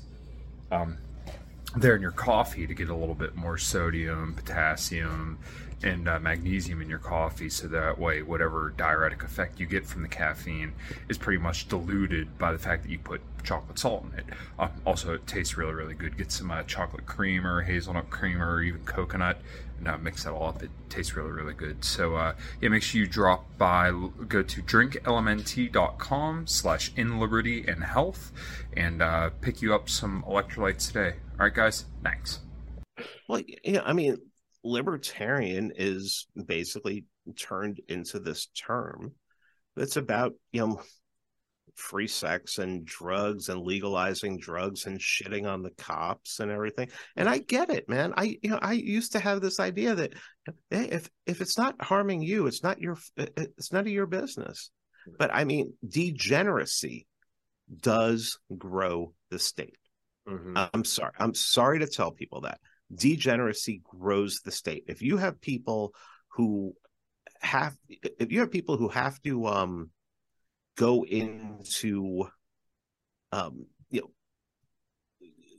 um, there in your coffee to get a little bit more sodium, potassium, and uh, magnesium in your coffee so that way whatever diuretic effect you get from the caffeine is pretty much diluted by the fact that you put chocolate salt in it. Um, also, it tastes really, really good. Get some uh, chocolate cream or hazelnut cream or even coconut and uh, mix that all up. It tastes really, really good. So, uh, yeah, make sure you drop by, go to drinklmnt.com slash in liberty and health and uh, pick you up some electrolytes today. All right, guys, thanks. Well, yeah, I mean, libertarian is basically turned into this term that's about, you know, free sex and drugs and legalizing drugs and shitting on the cops and everything. And I get it, man. I you know, I used to have this idea that hey, if if it's not harming you, it's not your it's none of your business. But I mean, degeneracy does grow the state. Mm-hmm. I'm sorry. I'm sorry to tell people that degeneracy grows the state. If you have people who have, if you have people who have to um, go into, um, you know,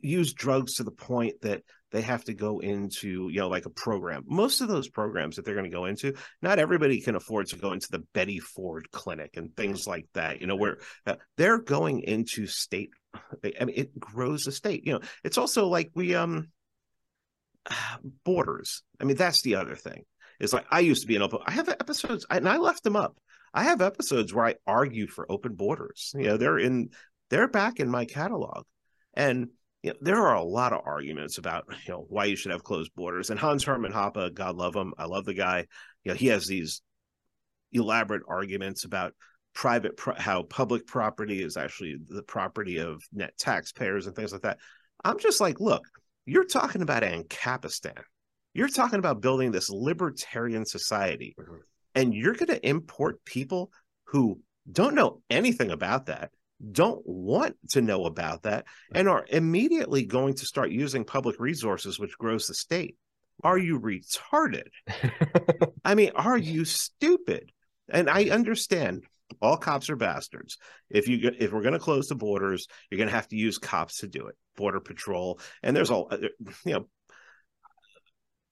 use drugs to the point that they have to go into you know like a program. Most of those programs that they're going to go into not everybody can afford to go into the betty ford clinic and things like that you know where uh, they're going into state i mean it grows the state you know. It's also like we um borders. I mean that's the other thing. It's like i used to be an open i have episodes and i left them up i have episodes where i argue for open borders you know they're in they're back in my catalog and you know, there are a lot of arguments about you know why you should have closed borders. And Hans Hermann Hoppe, God love him, I love the guy. You know, he has these elaborate arguments about private how public property is actually the property of net taxpayers and things like that. I'm just like, look, you're talking about Ancapistan. You're talking about building this libertarian society, mm-hmm. And you're going to import people who don't know anything about that don't want to know about that and are immediately going to start using public resources, which grows the state. Are you retarded? I mean, are you stupid? And I understand all cops are bastards. If you if we're going to close the borders, you're going to have to use cops to do it. Border patrol, and there's all you know.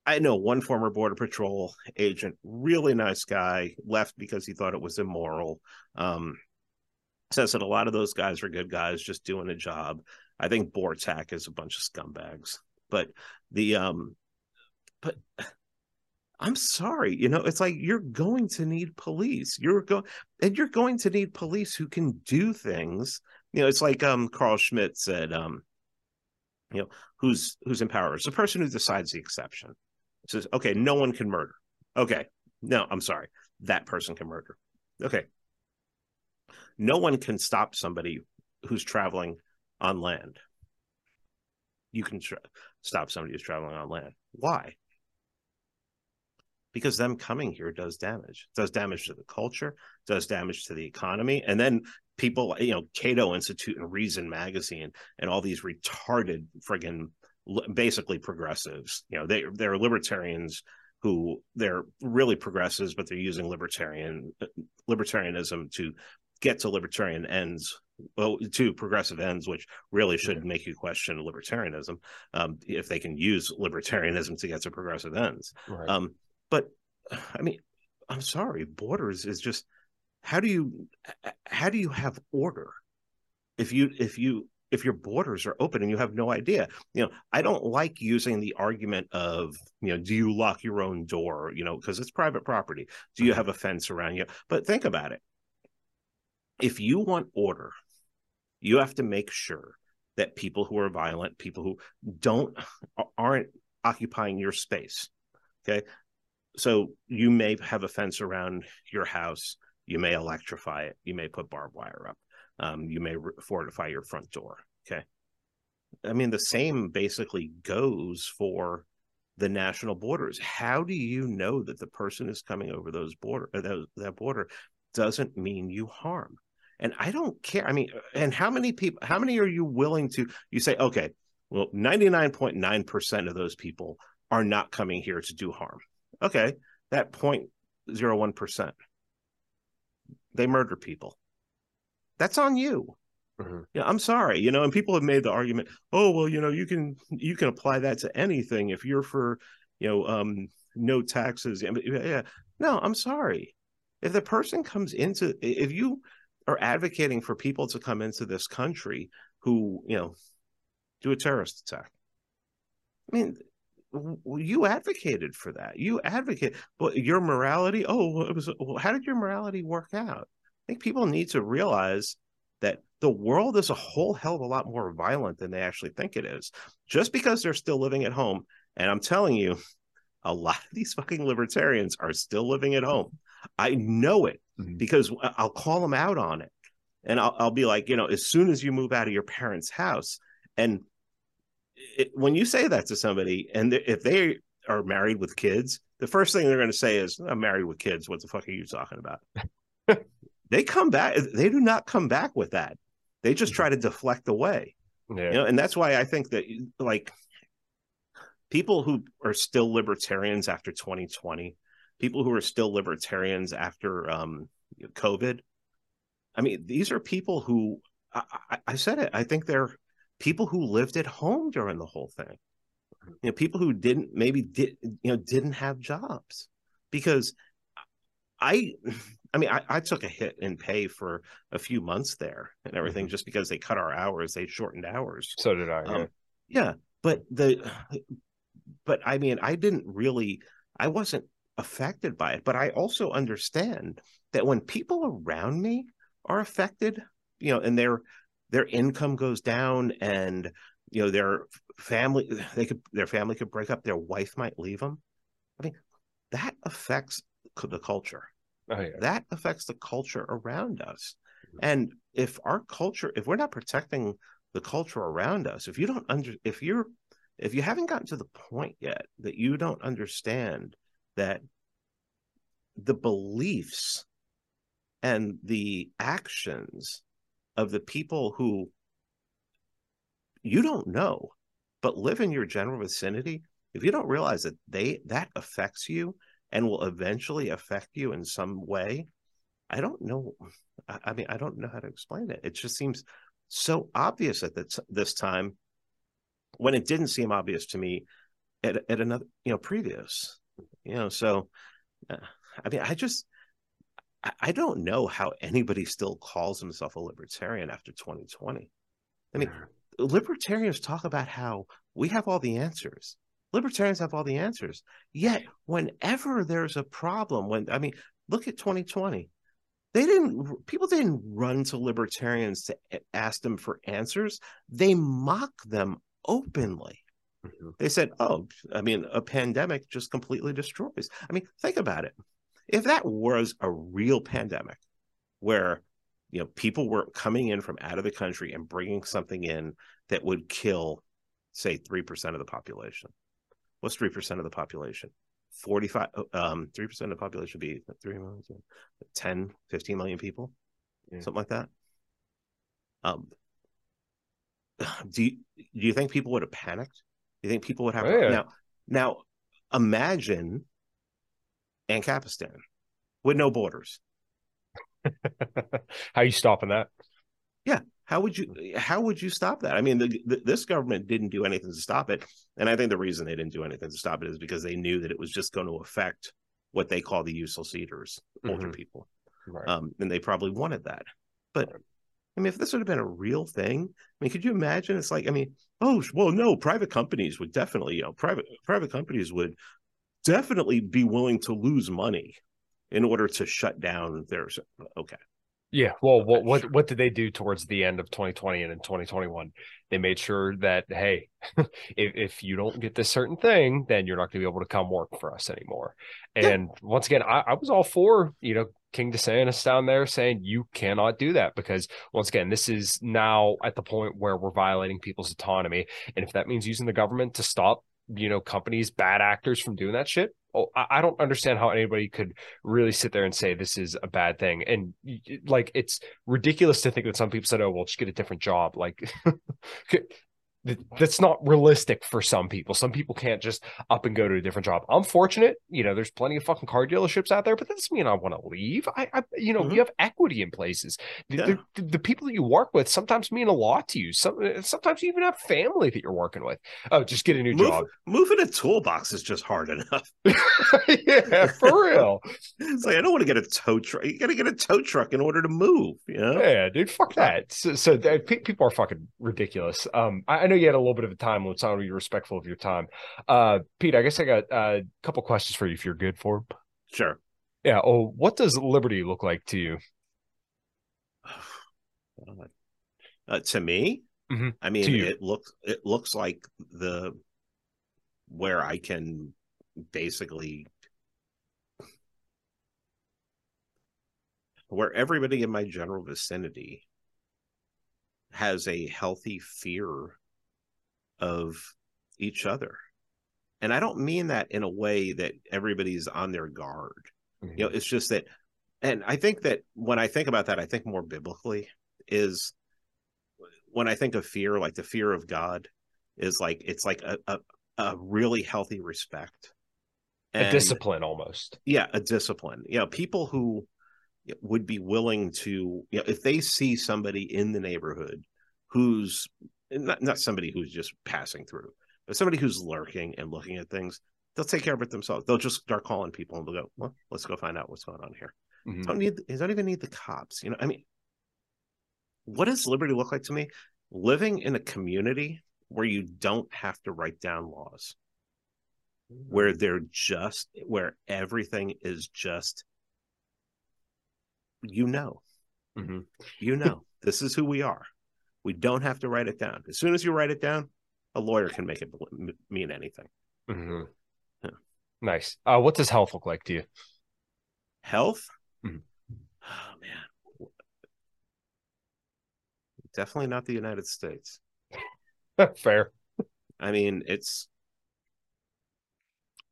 I know one former border patrol agent, really nice guy, left because he thought it was immoral. Um, says that a lot of those guys are good guys just doing a job. I think BORTAC is a bunch of scumbags. But the um but I'm sorry, you know, it's like you're going to need police. You're going and you're going to need police who can do things. You know, it's like um Carl Schmitt said, um, you know, who's who's in power? It's the person who decides the exception. It says, okay, no one can murder. Okay. No, I'm sorry. That person can murder. Okay, no one can stop somebody who's traveling on land. You can tra- stop somebody who's traveling on land. Why? Because them coming here does damage. does damage to the culture, does damage to the economy, and then people, you know, Cato Institute and Reason Magazine and all these retarded friggin' basically progressives. You know, they they're libertarians who they're really progressives, but they're using libertarian libertarianism to get to libertarian ends well to progressive ends which really should make you question libertarianism um, if they can use libertarianism to get to progressive ends right. um, but i mean i'm sorry borders is just how do you how do you have order if you if you if your borders are open and you have no idea you know i don't like using the argument of you know do you lock your own door you know because it's private property do you have a fence around you but think about it if you want order, you have to make sure that people who are violent, people who don't aren't occupying your space. Okay. So you may have a fence around your house. You may electrify it. You may put barbed wire up. Um, you may fortify your front door. Okay. I mean, the same basically goes for the national borders. How do you know that the person is coming over those border that, that border doesn't mean you harm? And I don't care. I mean, and how many people, how many are you willing to, you say, okay, well, 99.9% of those people are not coming here to do harm. Okay. That 0.01%, they murder people. That's on you. Mm-hmm. Yeah, I'm sorry, you know, and people have made the argument, oh, well, you know, you can you can apply that to anything if you're for, you know, um, no taxes. Yeah, no, I'm sorry. If the person comes into, if you are advocating for people to come into this country who, you know, do a terrorist attack. I mean, you advocated for that. You advocate, but your morality. Oh, it was. Well, how did your morality work out? I think people need to realize that the world is a whole hell of a lot more violent than they actually think it is. Just because they're still living at home, and I'm telling you, a lot of these fucking libertarians are still living at home. I know it mm-hmm. because I'll call them out on it. And I'll, I'll be like, you know, as soon as you move out of your parents' house, and it, when you say that to somebody, and if they are married with kids, the first thing they're going to say is, I'm married with kids. What the fuck are you talking about? they come back. They do not come back with that. They just try to deflect away. Yeah. You know, and that's why I think that like people who are still libertarians after 2020, people who are still libertarians after um, COVID. I mean, these are people who I, I, I said it. I think they're people who lived at home during the whole thing. You know, people who didn't maybe did you know didn't have jobs because I I mean I, I took a hit in pay for a few months there and everything Mhm. just because they cut our hours, they shortened hours. So did I. yeah. Um, yeah, but the but I mean, I didn't really I wasn't affected by it, but I also understand that when people around me are affected, you know, and their their income goes down and you know their family they could their family could break up, their wife might leave them. I mean, that affects the culture oh yeah. that affects the culture around us mm-hmm. and if our culture if we're not protecting the culture around us if you don't under if you're if you haven't gotten to the point yet that you don't understand that the beliefs and the actions of the people who you don't know but live in your general vicinity if you don't realize that they that affects you and will eventually affect you in some way i don't know i, I mean i don't know how to explain it. It just seems so obvious at this, this time when it didn't seem obvious to me at, at another you know previous you know so uh, i mean i just I, I don't know how anybody still calls himself a libertarian after 2020 i mean libertarians talk about how we have all the answers libertarians have all the answers. Yet whenever there's a problem when i mean look at 2020 they didn't people didn't run to libertarians to ask them for answers. They mock them openly. Mhm. they said oh i mean a pandemic just completely destroys. I mean think about it. If that was a real pandemic where you know people were coming in from out of the country and bringing something in that would kill say 3% of the population what's 3% of the population 45 um 3% of the population would be 3 million 10 15 million people Yeah. something like that um do you, do you think people would have panicked do you think people would have Oh, yeah. now now imagine Ancapistan with no borders How are you stopping that? How would you how would you stop that? I mean, the, the, this government didn't do anything to stop it, and I think the reason they didn't do anything to stop it is because they knew that it was just going to affect what they call the useless eaters, older Mhm. people, Right. um, and they probably wanted that. But I mean, if this would have been a real thing, I mean, could you imagine? It's like, I mean, oh well, no, private companies would definitely, you know, private private companies would definitely be willing to lose money in order to shut down their. Okay, Yeah. Well, what what what did they do towards the end of 2020 and in 2021? They made sure that hey, if if you don't get this certain thing, then you're not going to be able to come work for us anymore. Yeah. And once again, I, I was all for you know King DeSantis down there saying you cannot do that because once again, this is now at the point where we're violating people's autonomy, and if that means using the government to stop you know companies, bad actors from doing that shit. Oh, I I don't understand how anybody could really sit there and say this is a bad thing. And like, it's ridiculous to think that some people said, "Oh, well, just get a different job." Like, that's not realistic for some people. Some people can't just up and go to a different job. I'm fortunate, you know. There's plenty of fucking car dealerships out there, but that doesn't mean I want to leave. I, I you know, Mhm. you have equity in places. The, Yeah. the, the people that you work with sometimes mean a lot to you. Some sometimes you even have family that you're working with. Oh, just get a new Move, job. moving a toolbox is just hard enough. yeah, for real. It's like I don't want to get a tow truck. You got to get a tow truck in order to move. You know? Yeah, dude, fuck that. So, so that, people are fucking ridiculous. Um, I, I know you had a little bit of a time limit, so I want to be respectful of your time. Uh, Pete, I guess I got uh, a couple questions for you if you're good for 'em. Sure. Yeah. Oh, what does liberty look like to you? Uh, to me, Mhm. I mean, it looks it looks like the where I can basically where everybody in my general vicinity has a healthy fear of each other. And I don't mean that in a way that everybody's on their guard. You know, mm-hmm. it's just that, and I think that when I think about that, I think more biblically is when I think of fear, like the fear of God is like it's like a a, a really healthy respect, a discipline almost. yeah a discipline you know people who would be willing to you know if they see somebody in the neighborhood who's not, not somebody who's just passing through but somebody who's lurking and looking at things they'll take care of it themselves. They'll just start calling people and they'll go well let's go find out what's going on here. Mhm. don't need you don't even need the cops you know i mean what does liberty look like to me? Living in a community where you don't have to write down laws. Where they're just where everything is just you know. Mhm. you know this is who we are we don't have to write it down as soon as you write it down a lawyer can make it mean anything Mhm. Yeah. Nice. Uh, what does health look like to you? health Mhm. oh man definitely not the united states Fair. I mean, it's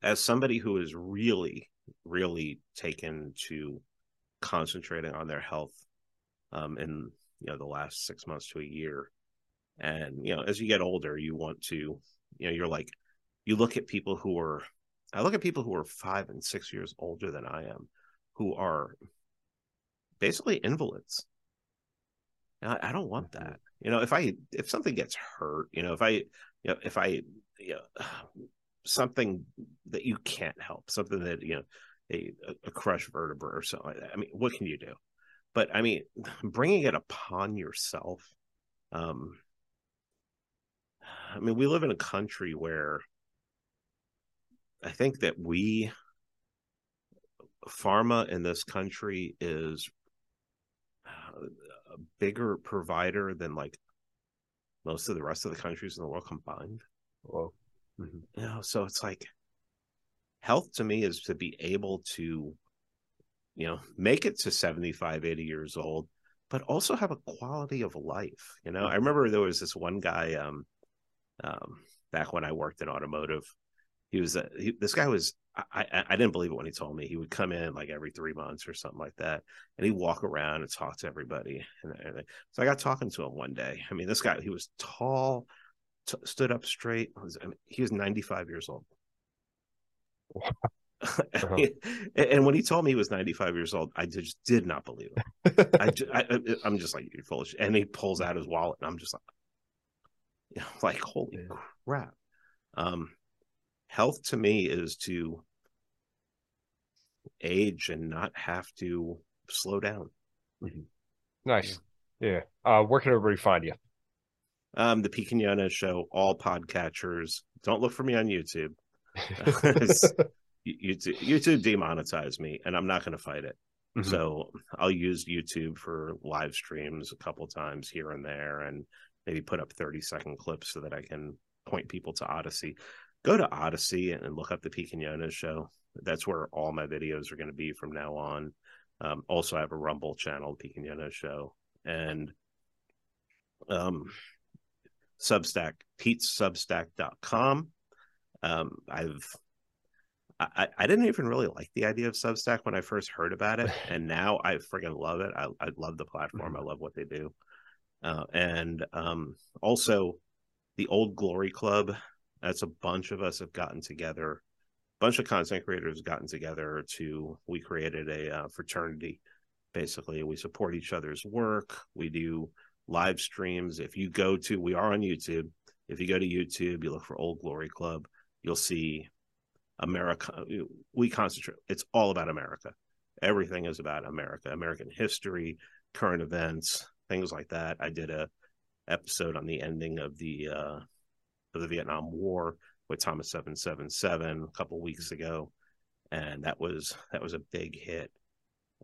as somebody who is really, really taken to concentrating on their health um in you know the last six months to a year. And you know, as you get older, you want to, you know, you're like you look at people who are I look at people who are five and six years older than I am, who are basically invalids. And I, I don't want mm-hmm. that. You know, if I if something gets hurt, you know, if I you know, if I you know, something that you can't help, something that you know, a, a crushed vertebra or something like that. I mean, what can you do? But I mean, bringing it upon yourself. Um, I mean, we live in a country where I think that we pharma in this country is uh, a bigger provider than like most of the rest of the countries in the world combined. Well, You know, so it's like health to me is to be able to, you know, make it to 75, 80 years old, but also have a quality of life. You know, I remember there was this one guy um um back when I worked in automotive. He was a, he, this guy was I, I I didn't believe it when he told me he would come in like every three months or something like that, and he'd walk around and talk to everybody and everything. So I got talking to him one day. I mean, this guy he was tall, t- stood up straight. Was, I mean, he was ninety five years old. I mean, and, and when he told me he was 95 years old, I just did not believe him. I, ju- I, I- I'm just like, you're foolish. And he pulls out his wallet, and I'm just like, you know, like, holy Yeah. crap. Um, health to me is to age and not have to slow down. nice. Yeah. Uh, where can everybody find you? Um, the Pete Quinones show, all podcatchers. Don't look for me on YouTube. YouTube, YouTube demonetized me, and I'm not going to fight it. Mhm. So I'll use YouTube for live streams a couple times here and there, and maybe put up 30 second clips so that I can point people to Odysee. Go to Odysee and look up the Pete Quinones show. That's where all my videos are going to be from now on. Um, also, I have a Rumble channel, Pete Quinones show, and um, Substack, PeteSubstack.com. Um, I've I, I didn't even really like the idea of Substack when I first heard about it, and now I friggin' love it. I, I love the platform. I love what they do, uh, and um, also the Old Glory Club. That's a bunch of us have gotten together, a bunch of content creators have gotten together to. We created a uh, fraternity. Basically, we support each other's work. We do live streams. If you go to, we are on YouTube. If you go to YouTube, you look for Old Glory Club, you'll see America. We concentrate. It's all about America. Everything is about America, American history, current events, things like that. I did a episode on the ending of the uh, of the Vietnam War with Thomas Seven Seven Seven a couple weeks ago, and that was that was a big hit.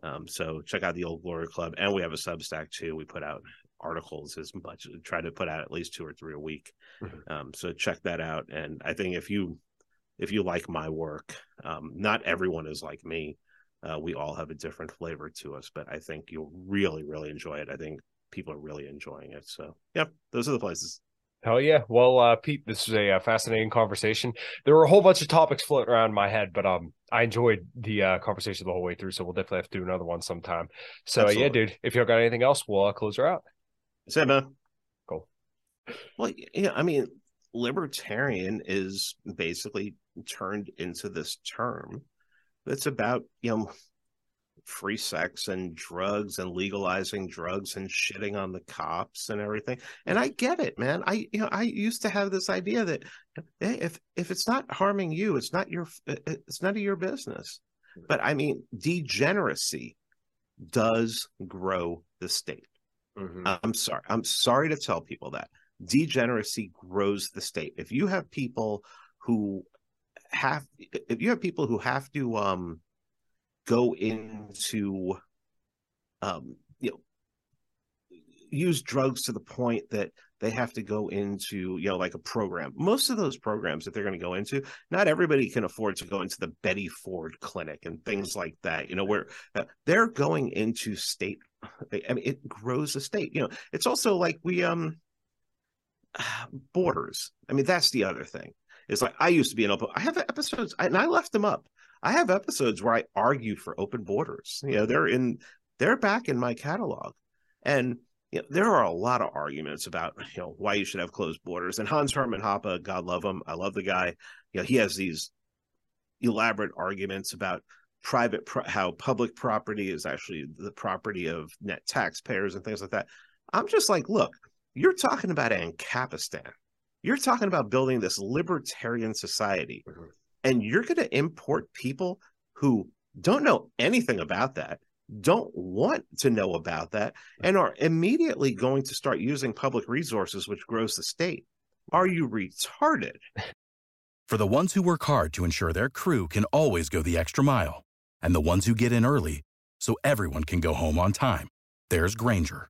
Um, so check out the Old Glory Club, and we have a Substack too. We put out articles as much, try to put out at least two or three a week. Mhm. Um, so check that out. And I think if you if you like my work, um, not everyone is like me. Uh, we all have a different flavor to us, but I think you'll really, really enjoy it. I think people are really enjoying it. So, yep, those are the places. Hell yeah. Well, uh, Pete, this was a, uh fascinating conversation. There were a whole bunch of topics floating around in my head, but um, I enjoyed the uh, conversation the whole way through. So we'll definitely have to do another one sometime. So uh, yeah, dude, if don't got anything else, we'll uh, close her out. It, man. Cool. Well, yeah, I mean, libertarian is basically turned into this term that's about, you know, free sex and drugs and legalizing drugs and shitting on the cops and everything. And I get it, man. I you know I used to have this idea that hey, if if it's not harming you, it's not your it's none of your business. But I mean, degeneracy does grow the state. Mm-hmm. I'm sorry. I'm sorry to tell people that degeneracy grows the state. If you have people who have if you have people who have to um go into um you know use drugs to the point that they have to go into you know like a program most of those programs that they're going to go into not everybody can afford to go into the betty ford clinic and things like that you know where uh, they're going into state i mean it grows the state you know it's also like we um borders i mean that's the other thing it's like i used to be an open i have episodes and i left them up i have episodes where i argue for open borders you know they're in they're back in my catalog and you know, there are a lot of arguments about you know why you should have closed borders. And Hans Hermann Hoppe, God love him, I love the guy. You know, he has these elaborate arguments about private how public property is actually the property of net taxpayers and things like that. I'm just like, look, you're talking about Ancapistan. You're talking about building this libertarian society, mm-hmm. and you're going to import people who don't know anything about that don't want to know about that and are immediately going to start using public resources, which grows the state. Are you retarded? For the ones who work hard to ensure their crew can always go the extra mile, and the ones who get in early so everyone can go home on time, there's Grainger,